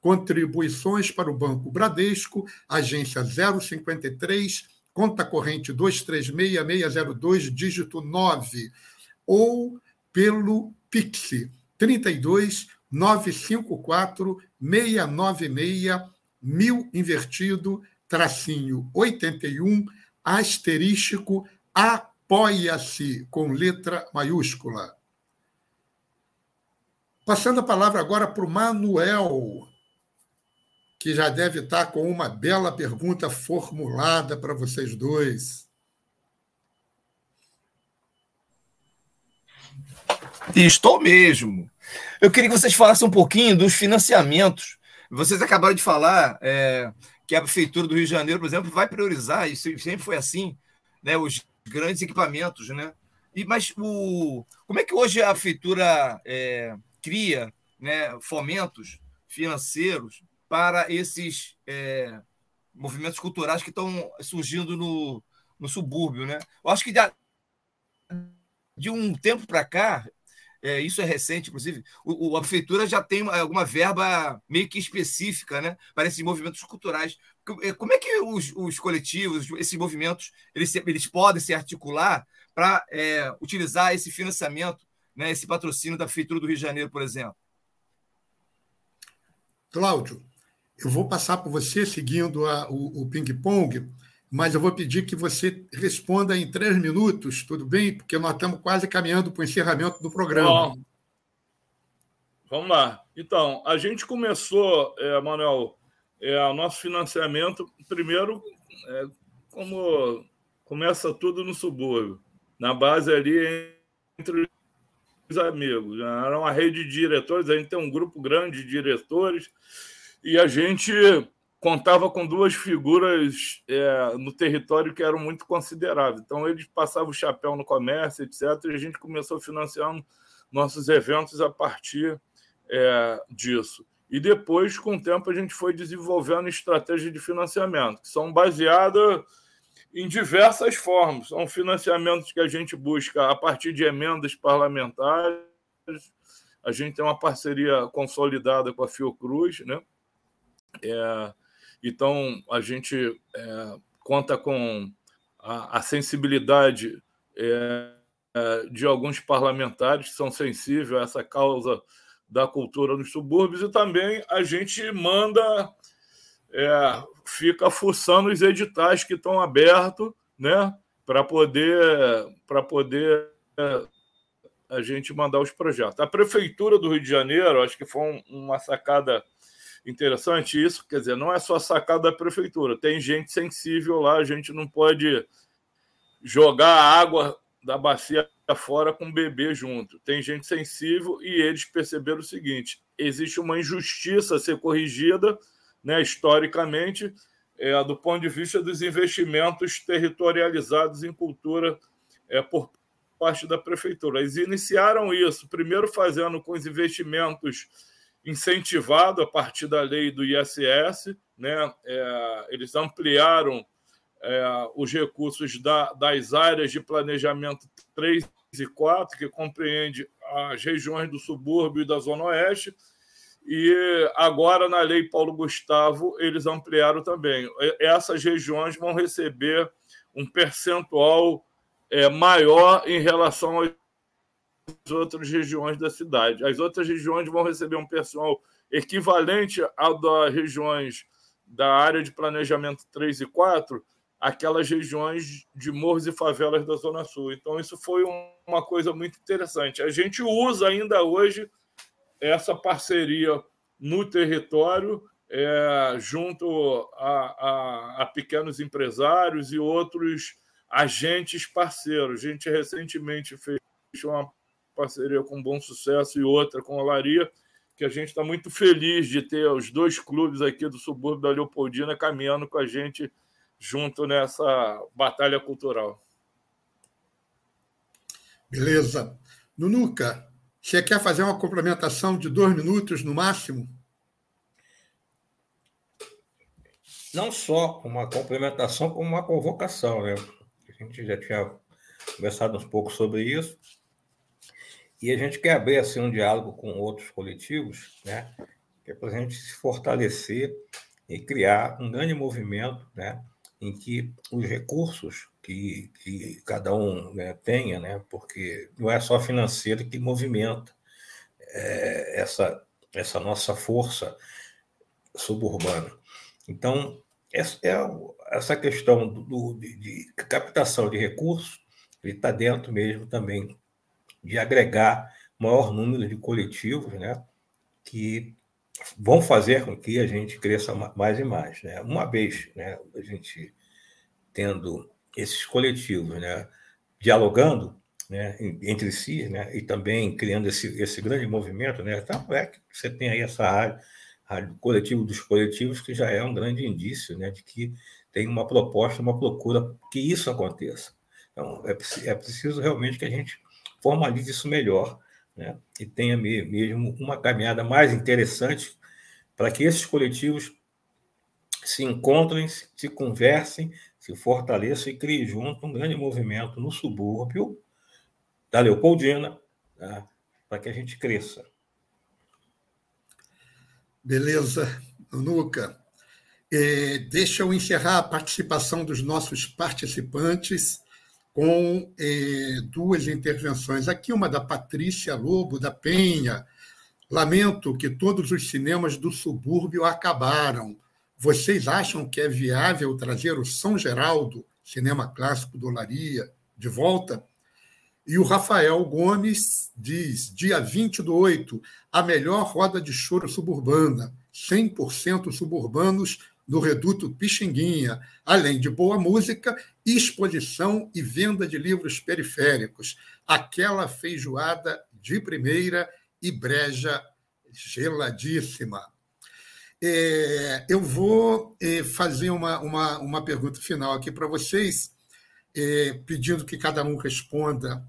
Contribuições para o Banco Bradesco, agência 053, conta corrente 236602, dígito 9, ou pelo Pix 32 954 696 mil invertido, tracinho 81, asterístico, apoia-se com letra maiúscula. Passando a palavra agora para o Manuel, que já deve estar com uma bela pergunta formulada para vocês dois. Estou mesmo. Eu queria que vocês falassem um pouquinho dos financiamentos. Vocês acabaram de falar é, que a Prefeitura do Rio de Janeiro, por exemplo, vai priorizar, isso sempre foi assim, né, os grandes equipamentos. Né? E, mas o, como é que hoje a Prefeitura é, cria né, fomentos financeiros para esses é, movimentos culturais que estão surgindo no, no subúrbio? Né? Eu acho que de, de um tempo para cá, é, isso é recente, inclusive, o, o, a prefeitura já tem alguma verba meio que específica né, para esses movimentos culturais. É, como é que os, os coletivos, esses movimentos, eles, eles podem se articular para é, utilizar esse financiamento, né, esse patrocínio da Prefeitura do Rio de Janeiro, por exemplo? Cláudio, eu vou passar por você seguindo a, o, o ping-pong mas eu vou pedir que você responda em três minutos, tudo bem? Porque nós estamos quase caminhando para o encerramento do programa. Bom, vamos lá. Então, a gente começou, é, Manuel, é, o nosso financiamento, primeiro, é, como começa tudo no subúrbio, na base ali entre os amigos. Era uma rede de diretores, a gente tem um grupo grande de diretores, e a gente contava com duas figuras é, no território que eram muito consideráveis. Então, eles passavam o chapéu no comércio, etc., e a gente começou financiando nossos eventos a partir é, disso. E depois, com o tempo, a gente foi desenvolvendo estratégias de financiamento, que são baseadas em diversas formas. São financiamentos que a gente busca a partir de emendas parlamentares. A gente tem uma parceria consolidada com a Fiocruz, né? É, então, a gente é, conta com a, a sensibilidade é, é, de alguns parlamentares que são sensíveis a essa causa da cultura nos subúrbios e também a gente manda, é, fica fuçando os editais que estão abertos, né, para poder, para poder é, a gente mandar os projetos. A prefeitura do Rio de Janeiro, acho que foi uma sacada interessante isso, quer dizer, não é só sacada da prefeitura, tem gente sensível lá, a gente não pode jogar a água da bacia fora com o bebê junto. Tem gente sensível e eles perceberam o seguinte: existe uma injustiça a ser corrigida, né, historicamente, é, do ponto de vista dos investimentos territorializados em cultura é, por parte da prefeitura. Eles iniciaram isso, primeiro fazendo com os investimentos incentivado a partir da lei do ISS, né? É, eles ampliaram é, os recursos da, das áreas de planejamento 3 e 4, que compreende as regiões do subúrbio e da Zona Oeste, e agora na lei Paulo Gustavo eles ampliaram também. Essas regiões vão receber um percentual é, maior em relação às outras regiões da cidade. As outras regiões vão receber um pessoal equivalente ao das regiões da área de planejamento 3 e 4, aquelas regiões de morros e favelas da Zona Sul. Então, isso foi uma coisa muito interessante. A gente usa ainda hoje essa parceria no território, é, junto a, a, a pequenos empresários e outros agentes parceiros. A gente recentemente fez uma parceria com Bom Sucesso e outra com a Olaria, que a gente está muito feliz de ter os dois clubes aqui do subúrbio da Leopoldina caminhando com a gente junto nessa batalha cultural. Beleza. Nunuca, você quer fazer uma complementação de dois minutos no máximo? Não só uma complementação, como uma convocação. Né? A gente já tinha conversado um pouco sobre isso. E a gente quer abrir assim, um diálogo com outros coletivos, né? que é para a gente se fortalecer e criar um grande movimento né? em que os recursos que, que cada um né, tenha, né, porque não é só financeiro que movimenta é, essa, essa nossa força suburbana. Então, essa, é, essa questão do, de, de, captação de recursos está dentro mesmo também de agregar maior número de coletivos né, que vão fazer com que a gente cresça mais e mais. Né? Uma vez né, a gente tendo esses coletivos né, dialogando né, entre si né, e também criando esse, esse grande movimento, né, então é que você tem aí essa área, área coletivo dos coletivos, que já é um grande indício né, de que tem uma proposta, uma procura que isso aconteça. Então, é, é preciso realmente que a gente formalize isso melhor né, e tenha mesmo uma caminhada mais interessante para que esses coletivos se encontrem, se conversem, se fortaleçam e criem junto um grande movimento no subúrbio da Leopoldina, né, para que a gente cresça. Beleza, Nuca. É, deixa eu encerrar a participação dos nossos participantes com é, duas intervenções. Aqui, uma da Patrícia Lobo, da Penha. Lamento que todos os cinemas do subúrbio acabaram. Vocês acham que é viável trazer o São Geraldo, cinema clássico do Olaria, de volta? E o Rafael Gomes diz: dia 20 do 8, a melhor roda de choro suburbana, 100% suburbanos no Reduto Pixinguinha, além de boa música, exposição e venda de livros periféricos. Aquela feijoada de primeira e breja geladíssima. É, eu vou é, fazer uma, uma, uma pergunta final aqui para vocês, é, pedindo que cada um responda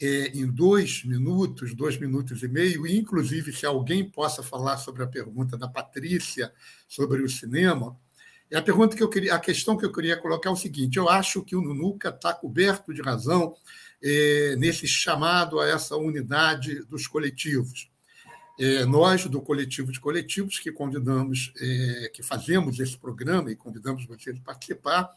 é, em dois minutos, dois minutos e meio, e inclusive se alguém possa falar sobre a pergunta da Patrícia sobre o cinema, a pergunta que eu queria, a questão que eu queria colocar é o seguinte: eu acho que o Nunuca está coberto de razão é, nesse chamado a essa unidade dos coletivos. É, nós, do coletivo de coletivos, que convidamos, é, que fazemos esse programa e convidamos vocês a participar,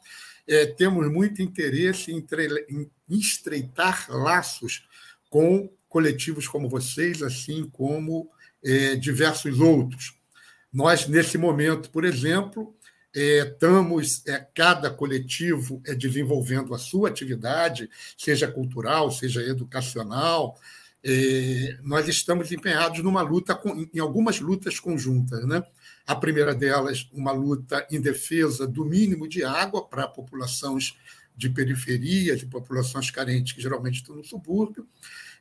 temos muito interesse em, em estreitar laços com coletivos como vocês, assim como diversos outros. Nós, nesse momento, por exemplo, é, estamos, é, cada coletivo é desenvolvendo a sua atividade, seja cultural, seja educacional. É, nós estamos empenhados numa luta, com, em algumas lutas conjuntas. Né? A primeira delas, uma luta em defesa do mínimo de água para populações de periferias, de populações carentes, que geralmente estão no subúrbio.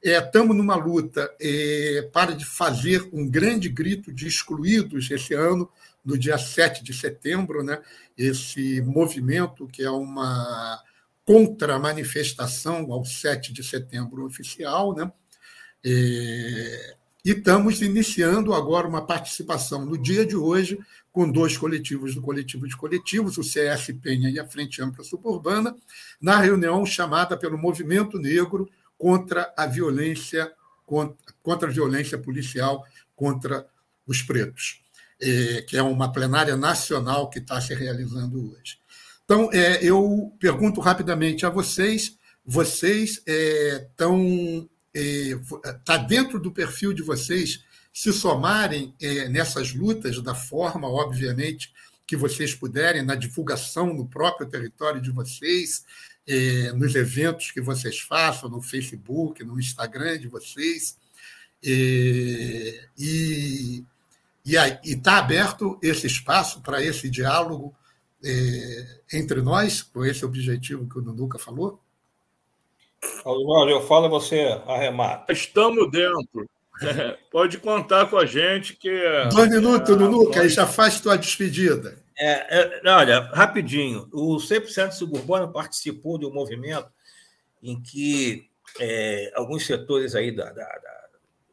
Estamos é, numa luta é, para fazer um grande grito de excluídos esse ano, no dia 7 de setembro, né, esse movimento que é uma contra-manifestação ao 7 de setembro oficial, né, é, e estamos iniciando agora uma participação no dia de hoje com dois coletivos do coletivo de coletivos, o CS Penha e a Frente Ampla Suburbana, na reunião chamada pelo Movimento Negro contra a violência contra, contra a violência policial contra os pretos. É, que é uma plenária nacional que está se realizando hoje. Então, é, eu pergunto rapidamente a vocês: vocês estão. É, está dentro do perfil de vocês se somarem nessas lutas da forma, obviamente, que vocês puderem, na divulgação no próprio território de vocês, nos eventos que vocês façam, no Facebook, no Instagram de vocês. e e está aberto esse espaço para esse diálogo é, entre nós, com esse objetivo que o Nunuca falou? Jorge, eu falo você arremata. Estamos dentro. É, pode contar com a gente que. Dois minutos, é, Nunuca, aí já faz tua despedida. É, é, olha, rapidinho. O 100% Suburbano participou de um movimento em que é, alguns setores aí da, da, da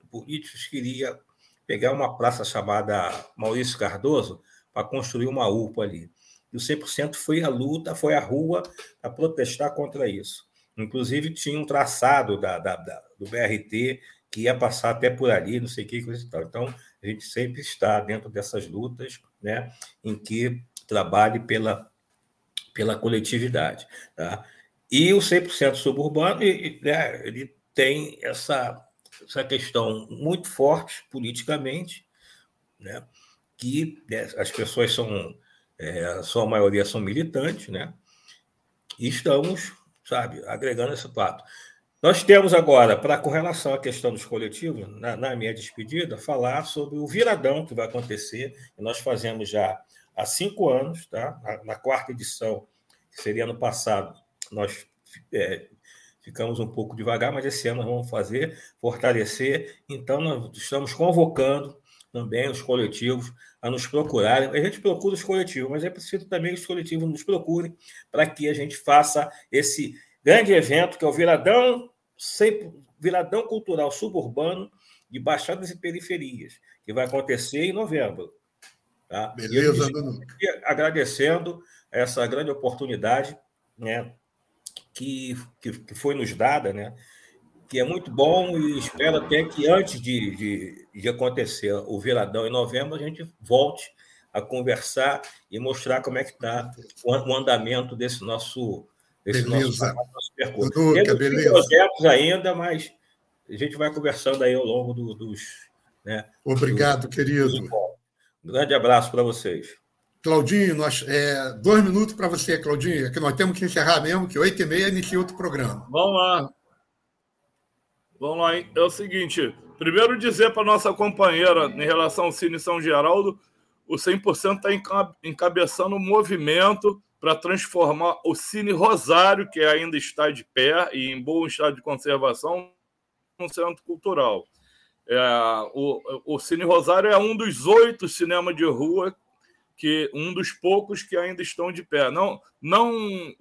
políticos queriam pegar uma praça chamada Maurício Cardoso para construir uma UPA ali. E o 100% foi a luta, foi a rua para protestar contra isso. Inclusive, tinha um traçado da, da, da, do BRT que ia passar até por ali, não sei o que, coisa e tal. Então, a gente sempre está dentro dessas lutas, né, em que trabalhe pela, pela coletividade. Tá? E o 100% suburbano, né, ele tem essa, essa questão muito forte politicamente, né, que né, as pessoas são, é, a sua maioria são militantes, né, e estamos sabe? Agregando esse fato. Nós temos agora, para com relação à questão dos coletivos, na, na, minha despedida, falar sobre o viradão que vai acontecer, e nós fazemos já há cinco anos, tá? na, na quarta edição, que seria ano passado, nós é, ficamos um pouco devagar, mas esse ano nós vamos fazer, fortalecer. Então, nós estamos convocando também os coletivos a nos procurarem. A gente procura os coletivos, mas é preciso também que os coletivos nos procurem para que a gente faça esse grande evento que é o Viradão, sempre, Viradão Cultural Suburbano de Baixadas e Periferias, que vai acontecer em novembro. Tá? Beleza, e agradecendo essa grande oportunidade né, que, que, que foi nos dada, né, que é muito bom e espero até que antes de, de, de, acontecer o viradão em novembro, a gente volte a conversar e mostrar como é que está o, o, andamento desse nosso, desse beleza. nosso, nosso percurso. Beleza. projetos ainda, mas a gente vai conversando aí ao longo do, dos... Né, Obrigado, querido. Um grande abraço para vocês. Claudinho, nós, é, dois minutos para você, Claudinho, que nós temos que encerrar mesmo, que oito e meia inicia outro programa. Vamos lá. Vamos lá, hein? É o seguinte: primeiro dizer para nossa companheira, em relação ao Cine São Geraldo, o 100% está encabeçando um movimento para transformar o Cine Rosário, que ainda está de pé e em bom estado de conservação, num centro cultural. É, o, o Cine Rosário é um dos oito cinemas de rua, que um dos poucos que ainda estão de pé. Não, não,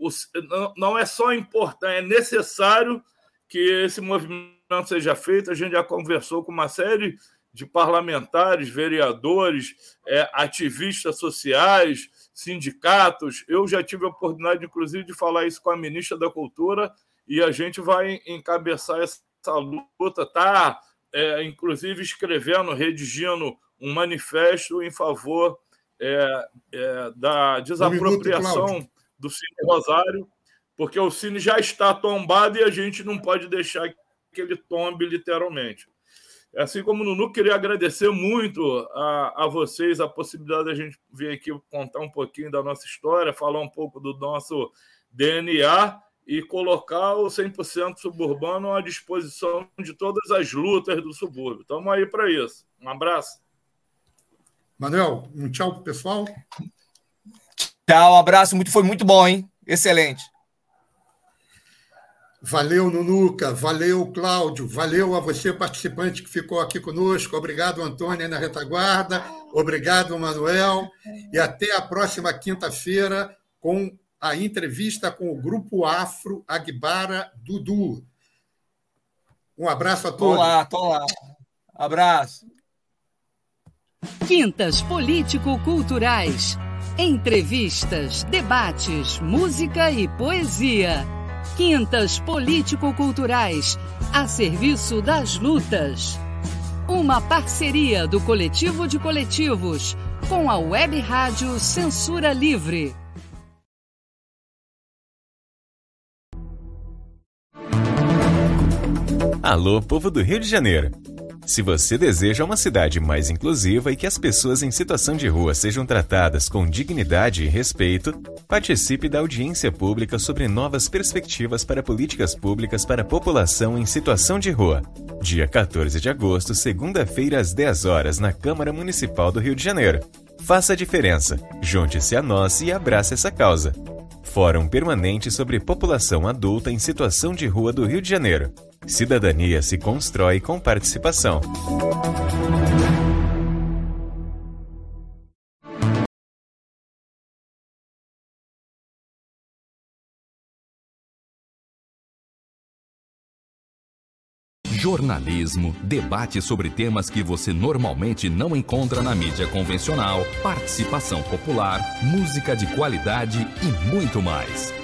não é só importante, é necessário que esse movimento seja feito. A gente já conversou com uma série de parlamentares, vereadores, é, ativistas sociais, sindicatos. Eu já tive a oportunidade, inclusive, de falar isso com a ministra da Cultura e a gente vai encabeçar essa luta, tá? É, inclusive escrevendo, redigindo um manifesto em favor é, é, da desapropriação um minuto, do Cine Rosário, porque o Cine já está tombado e a gente não pode deixar que ele tombe literalmente. Assim como o Nunu, queria agradecer muito a, a vocês a possibilidade da gente vir aqui contar um pouquinho da nossa história, falar um pouco do nosso DNA e colocar o 100% suburbano à disposição de todas as lutas do subúrbio. Estamos aí para isso. Um abraço. Manuel, um tchau para o pessoal. Tchau, um abraço. Muito, foi muito bom, hein? Excelente. Valeu, Nunuca. Valeu, Cláudio. Valeu a você, participante que ficou aqui conosco. Obrigado, Antônia, na retaguarda. Obrigado, Manuel. E até a próxima quinta-feira com a entrevista com o Grupo Afro Agbara Dudu. Um abraço a todos. Olá, tô lá. Abraço. Quintas Político-Culturais. Entrevistas, debates, música e poesia Quintas Político-Culturais, a serviço das lutas. Uma parceria do Coletivo de Coletivos com a Web Rádio Censura Livre. Alô, povo do Rio de Janeiro. Se você deseja uma cidade mais inclusiva e que as pessoas em situação de rua sejam tratadas com dignidade e respeito, participe da audiência pública sobre novas perspectivas para políticas públicas para a população em situação de rua. Dia 14 de agosto, segunda-feira, às 10 horas, na Câmara Municipal do Rio de Janeiro. Faça a diferença, junte-se a nós e abrace essa causa. Fórum Permanente sobre População Adulta em Situação de Rua do Rio de Janeiro. Cidadania se constrói com participação. jornalismo, debate sobre temas que você normalmente não encontra na mídia convencional, participação popular, música de qualidade e muito mais.